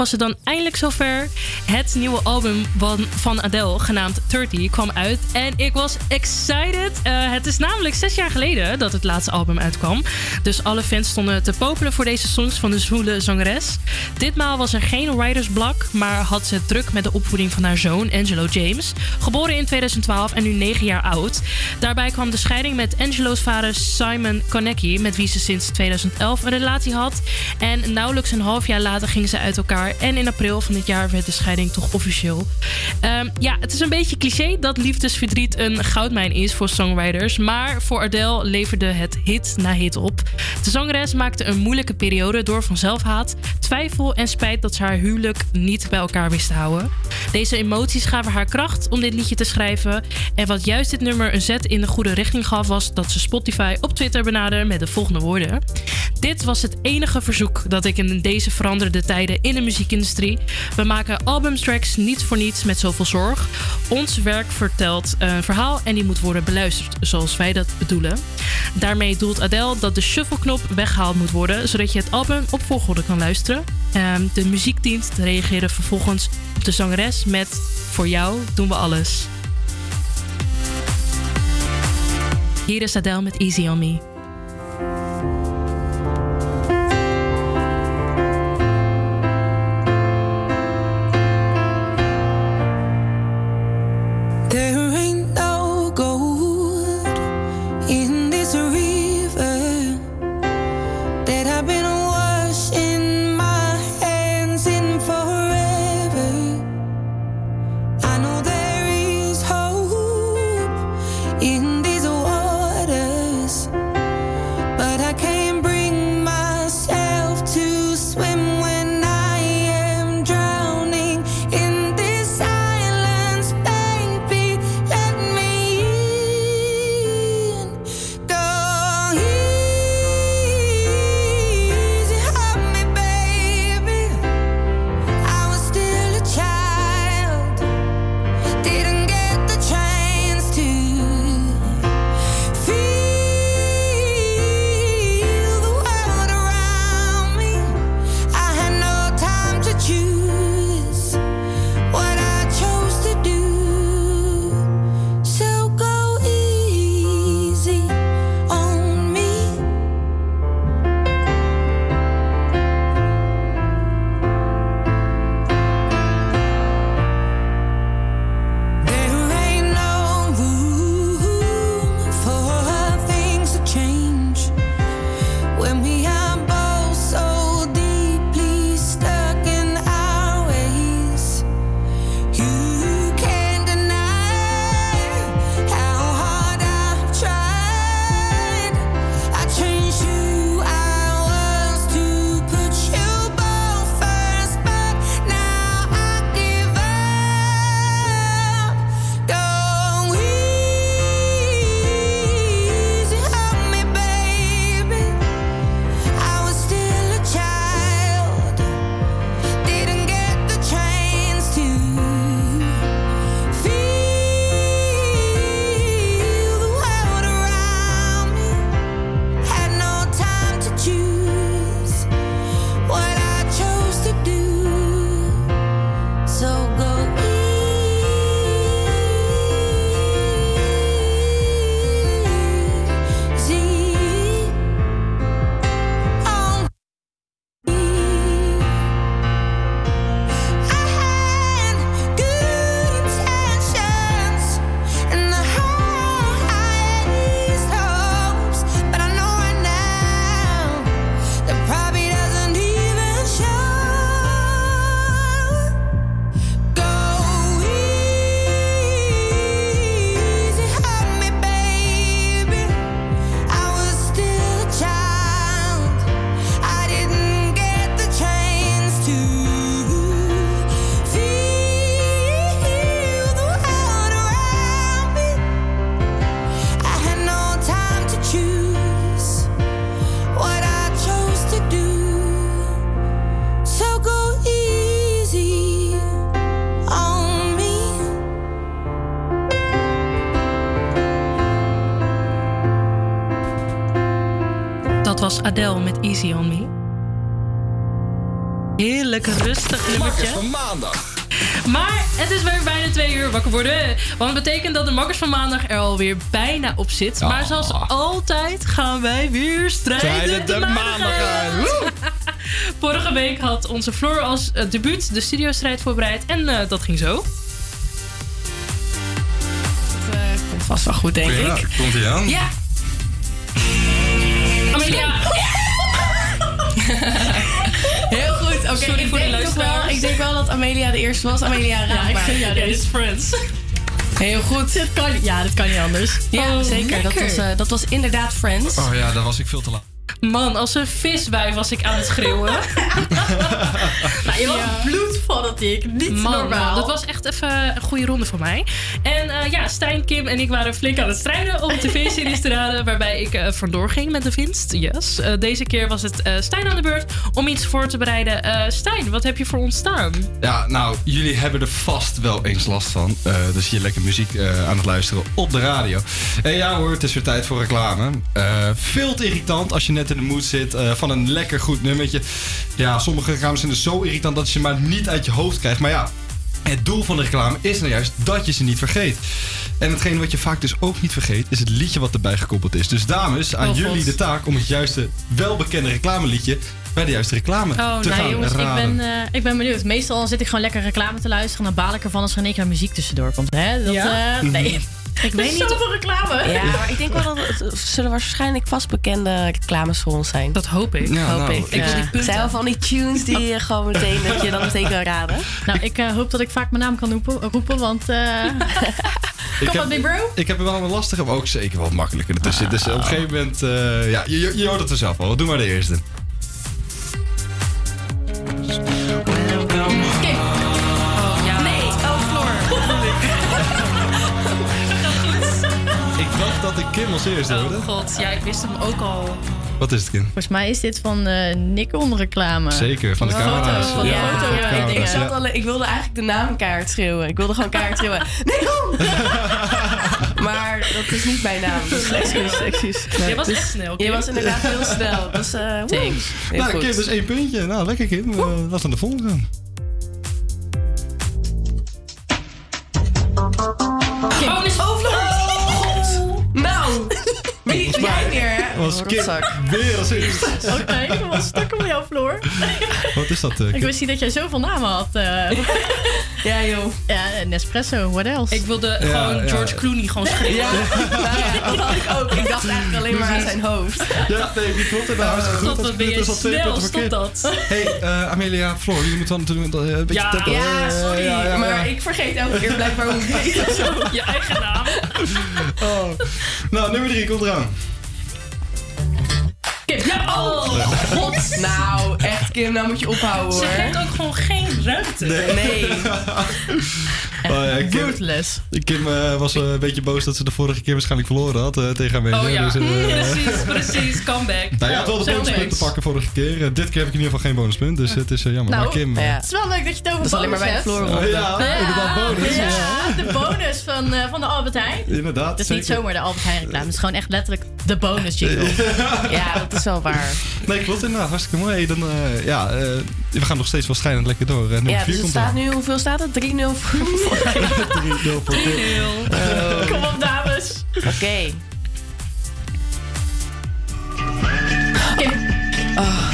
Was het dan eindelijk zover. Het nieuwe album van, Adele, genaamd 30, kwam uit. En ik was excited. Eh, het is namelijk zes jaar geleden dat het laatste album uitkwam. Dus alle fans stonden te popelen voor deze songs van de zwoele zangeres. Ditmaal was er geen writersblok, maar had ze druk met de opvoeding van haar zoon Angelo James. Geboren in 2012 en nu 9 jaar oud. Daarbij kwam de scheiding met Angelo's vader Simon Konecki, met wie ze sinds 2011 een relatie had. En nauwelijks een half jaar later gingen ze uit elkaar. En in april van dit jaar werd de scheiding toch officieel. Ehm, ja, het is een beetje cliché dat liefdesverdriet een goudmijn is voor songwriters. Maar voor Adele leverde het hit na hit op. De zangeres maakte een moeilijke periode door van zelfhaat, twijfel en spijt dat ze haar huwelijk niet bij elkaar wist te houden. Deze emoties gaven haar kracht om dit liedje te schrijven. En wat juist dit nummer een zet in de goede richting gaf, was dat ze Spotify op Twitter benaderde met de volgende woorden. Dit was het enige verzoek dat ik in deze veranderde tijden in de muziekindustrie. We maken albumtracks niet voor niets met zoveel zorg. Ons werk vertelt een verhaal en die moet worden beluisterd zoals wij dat bedoelen. Daarmee doelt Adele dat de shuffle-knop weggehaald moet worden, zodat je het album op volgorde kan luisteren. Ehm, de muziekdienst reageerde vervolgens op de zangeres met: Voor jou doen we alles. Hier is Adele met Easy on Me. Easy on Me. Heerlijk rustig nummertje. van maandag. Maar het is weer bijna twee uur wakker worden. Want het betekent dat de makkers van maandag er alweer bijna op zit. Maar zoals altijd gaan wij weer strijden. De maandag uit. Vorige week had onze Floor als eh, debuut de studiostrijd voorbereid. En eh, dat ging zo. Dat eh, komt vast wel goed, denk Ja, ik. komt hij aan? Ja. Heel goed. Oké, Sorry ik voor de denk ook luisteraars. wel. Ik denk wel dat Amelia de eerste was. Amelia Ja, ik raakbaar. vind ja, dit is Friends. Heel goed. Dit kan, ja, dat kan niet anders. Ja, Oh, zeker. Dat was, eh, dat was inderdaad Friends. Oh ja, daar was ik veel te laat. Man, als een viswijf was ik aan het schreeuwen. Nou, je was bloed fanatiek. Niet Man, normaal. man, dat was echt even een goede ronde voor mij. En eh, ja, Stijn, Kim en ik waren flink aan het strijden om tv-series te raden waarbij ik eh vandoor ging met de winst. Yes. Eh, deze keer was het eh, Stijn aan de beurt om iets voor te bereiden. Eh, Stijn, wat heb je voor ons staan? Ja, nou, jullie hebben er vast wel eens last van. Eh, dus hier lekker muziek eh, aan het luisteren op de radio. En ja hoor, het is weer tijd voor reclame. Eh, veel te irritant als je net in de mood zit eh, van een lekker goed nummertje. Ja, sommige reclames zijn dus zo irritant dat je ze maar niet uit je hoofd krijgt. Maar ja, Het doel van de reclame is nou juist dat je ze niet vergeet. En hetgeen wat je vaak dus ook niet vergeet, is het liedje wat erbij gekoppeld is. Dus dames, aan Oh, God. jullie de taak om het juiste, welbekende reclameliedje bij de juiste reclame Oh, te nee, gaan jongens, ik ben, eh, ik ben benieuwd. Meestal zit ik gewoon lekker reclame te luisteren. En dan baal ik ervan als er in één keer muziek tussendoor komt. Hè? Dat, Ja? eh, nee. Ik weet niet Zoveel of reclame. Ja, maar ik denk wel dat het zullen waarschijnlijk vast bekende reclames voor ons zijn. Dat hoop ik. Ja, hoop nou, ik. ik punten. zijn wel van die tunes die eh, gewoon meteen, dat je dan meteen kan raden. Nou, ik eh, hoop dat ik vaak mijn naam kan roepen, roepen want... eh Ik Kom heb, big bro. ik heb er wel een lastige, maar ook zeker wel makkelijker ertussen. Dus op een gegeven moment, eh, ja, je, je, je hoort het er zelf al. Doe maar de eerste. Kim als eerste hoorde. Oh god, ja, ik wist hem ook al. Wat is het, Kim? Volgens mij is dit van eh Nikon reclame. Zeker, van de Foto, camera's. Van de Ja, foto. van de ja, dingen. Ik, zat ja. al, ik wilde eigenlijk de naam keihard schreeuwen. Ik wilde gewoon keihard schreeuwen. Nee, kom! maar dat is niet mijn naam. Dus excuus, excuus. Jij was Dus echt snel, Je Kim. was inderdaad heel snel. Dus, eh woe. Heel Nou, goed. Kim, dus één puntje. Nou, lekker Kim. Uh, laten we de volgende gaan. Bonus overload! Nou, wie jij weer, hè? Was Rotzak. weer als eerste. Oké, ik heb wel stukken met jou, Floor. Wat is dat, eh, Ik wist niet dat jij zoveel namen had. eh. ja, joh. Ja, Nespresso, what else? Ik wilde Ja, gewoon ja. George Clooney gewoon schreeuwen. Ja, nou ja, dat had ik ook. Ik dacht eigenlijk alleen maar aan zijn hoofd. Ja, nee, die klopt inderdaad. hartstikke Stop, goed. wat ben je twee snel, stop dat. Hey, eh, Amelia, Floor, jullie moeten dan natuurlijk eh, een beetje Ja. tempo. Ja, Eh, sorry, ja, ja, maar ik vergeet elke keer blijkbaar hoe het heet. Je eigen naam. Oh. Nou, nummer drie komt eraan. Kim, ja, oh, god. Nou, echt Kim, nou moet je ophouden Ze geeft ook gewoon geen ruimte. Nee. Oh, ja, Kim, Ruthless. Kim eh, was eh, een beetje boos dat ze de vorige keer waarschijnlijk verloren had eh, tegen Amelia. Oh ja, Dus, precies, precies. Comeback. Nou, je had wel de bonuspunten niks. pakken vorige keer. Dit keer heb ik in ieder geval geen bonuspunt, dus het is jammer. Nou, maar Kim... Het is wel leuk dat je het over Dat is alleen maar bij de bonus Floor. Oh, ja, inderdaad, bonus. Ja, Ja. de bonus van, eh, van de Albert Heijn. Inderdaad, Het is niet zomaar de Albert Heijn reclame. Het is gewoon echt letterlijk de bonus jingle. Ja, dat is wel waar. Nee, klopt inderdaad. Hartstikke mooi. Dan, eh, ja, eh, we gaan nog steeds waarschijnlijk lekker door. Nummer Ja, 4 dus het staat nu, hoeveel staat het? 3-0 voor 3-0 voor Kim. Kom op, dames. Oké. Kim. Oh,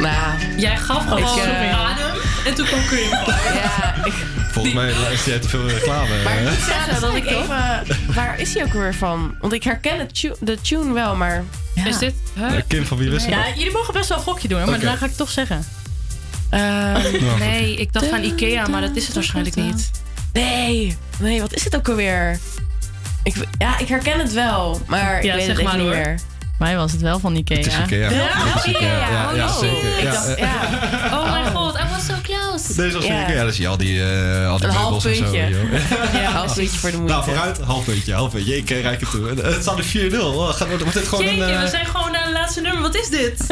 nou, Jij gaf gewoon Ik, adem en toen kwam Kim. ja, ik, Volgens mij luister jij te veel reclame. maar ik moet zeggen dat ik even... Waar is hij ook weer van? Want ik herken het tu- de tune wel, maar... Ja. Is dit? Huh? Kim, van wie is het? Ja, jullie mogen best wel een gokje doen, maar daarna ga ik het toch zeggen. Ehm, Nou, Nee, ik dacht aan Ikea, maar dat is het waarschijnlijk niet. nee, nee, wat is het ook alweer? Ik, ja, ik herken het wel, maar Ja, ik weet zeg het maar, niet hoor. meer. Mij was het wel van Ikea. Het is Ikea. Wel? Het is Ikea. Ja, ja, Oh, zeker. Ik Ja, dacht, ja. Oh mijn god, so Deze was Ja. Ikea. Ja, dan zie je al die, eh al die Een half zo. Ja, half puntje voor de moeite. Nou, vooruit. Half puntje, half puntje. Ik eh, rijk het toe. Eh, Het staat nu 4-0. Oh, gaat- Wordt wordt dit gewoon Jeetje, een... eh, we zijn gewoon naar het laatste nummer. Wat is dit?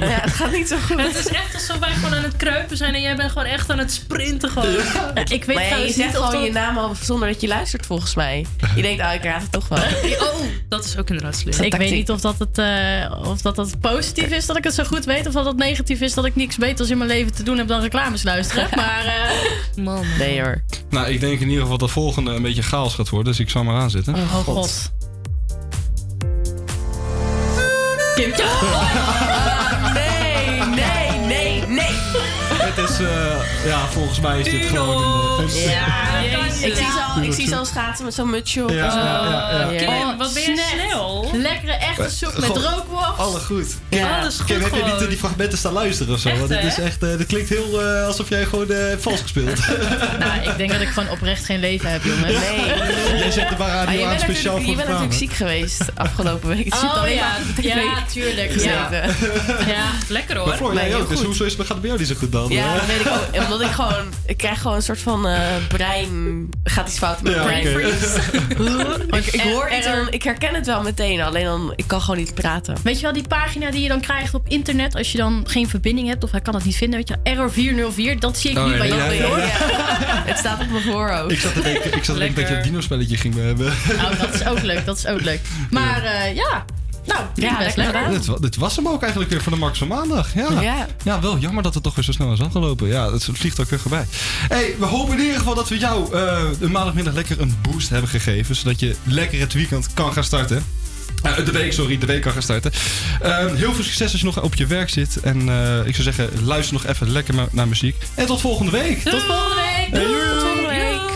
Ja, het gaat niet zo goed. Het is echt alsof wij gewoon aan het kruipen zijn en jij bent gewoon echt aan het sprinten gewoon. Ja, ik weet Maar ja, je zegt gewoon dat... je naam al zonder dat je luistert, volgens mij. Je denkt, ah, ik raad het toch wel. Oh, dat is ook inderdaad slim. Ik weet niet of dat, het, eh, of dat het positief is dat ik het zo goed weet. Of dat het negatief is dat ik niks beters in mijn leven te doen heb dan reclames luisteren. Maar eh, Man. Nee hoor. Nou, ik denk in ieder geval dat de volgende een beetje chaos gaat worden. Dus ik zal maar aanzetten. oh god. Kim. Het is... eh, ja, volgens mij is dit gewoon een... een- Ja, ik zie, ze al, ik zie ze al schaatsen met zo'n mutsje op. Ja, zo. ja, ja, ja. Kim, wat ben je Snel. snel? Lekkere echte soep met rookworst. Alle goed. Ja. Alles goed Kim, heb je niet eh, die fragmenten staan luisteren of zo? Echt, Want het hè? is echt... eh, dit klinkt heel eh, alsof jij gewoon eh, vals gespeeld. Nou, ik denk dat ik gewoon oprecht geen leven heb, jongen. Nee. jij zet de Maar radio je aan speciaal voor je bent natuurlijk ziek geweest afgelopen week. Oh alleen ja, ja, tuurlijk. Ja. gezeten. ja. Lekker hoor. Maar Floor, jij Nee, heel ook. Dus hoezo is, gaat het bij jou niet zo goed dan? Ja, Eh? dat weet ik ook. Omdat ik gewoon... Ik krijg gewoon een soort van eh, brein... Gaat iets fout met Ja, mijn brein. oké. ik, ik hoor en ik herken het wel meteen. Alleen dan... Ik kan gewoon niet praten. Weet je wel, die pagina die je dan krijgt op internet als je dan geen verbinding hebt of hij kan het niet vinden, weet je error 404, dat zie ik Oh, nu ja, bij jou. ja, hoor. ja. Het staat op mijn voorhoofd. Ik zat te denken, ik zat te denken dat je een dino-spelletje ging hebben. Nou, dat is ook leuk, dat is ook leuk. Maar eh, ja, Nou, Ja, best lekker. Dit, wa- dit was hem ook eigenlijk weer voor de Max van maandag. Ja. Ja. ja, wel jammer dat het toch weer zo snel is aangelopen. Ja, het vliegt ook weer voorbij. Hey, we hopen in ieder geval dat we jou eh een maandagmiddag lekker een boost hebben gegeven. Zodat je lekker het weekend kan gaan starten. Eh, de week, sorry, de week kan gaan starten. Eh, heel veel succes als je nog op je werk zit. En eh, ik zou zeggen, luister nog even lekker naar muziek. En tot volgende week. Tot volgende week. Hey, Doei. doei. Tot volgende week.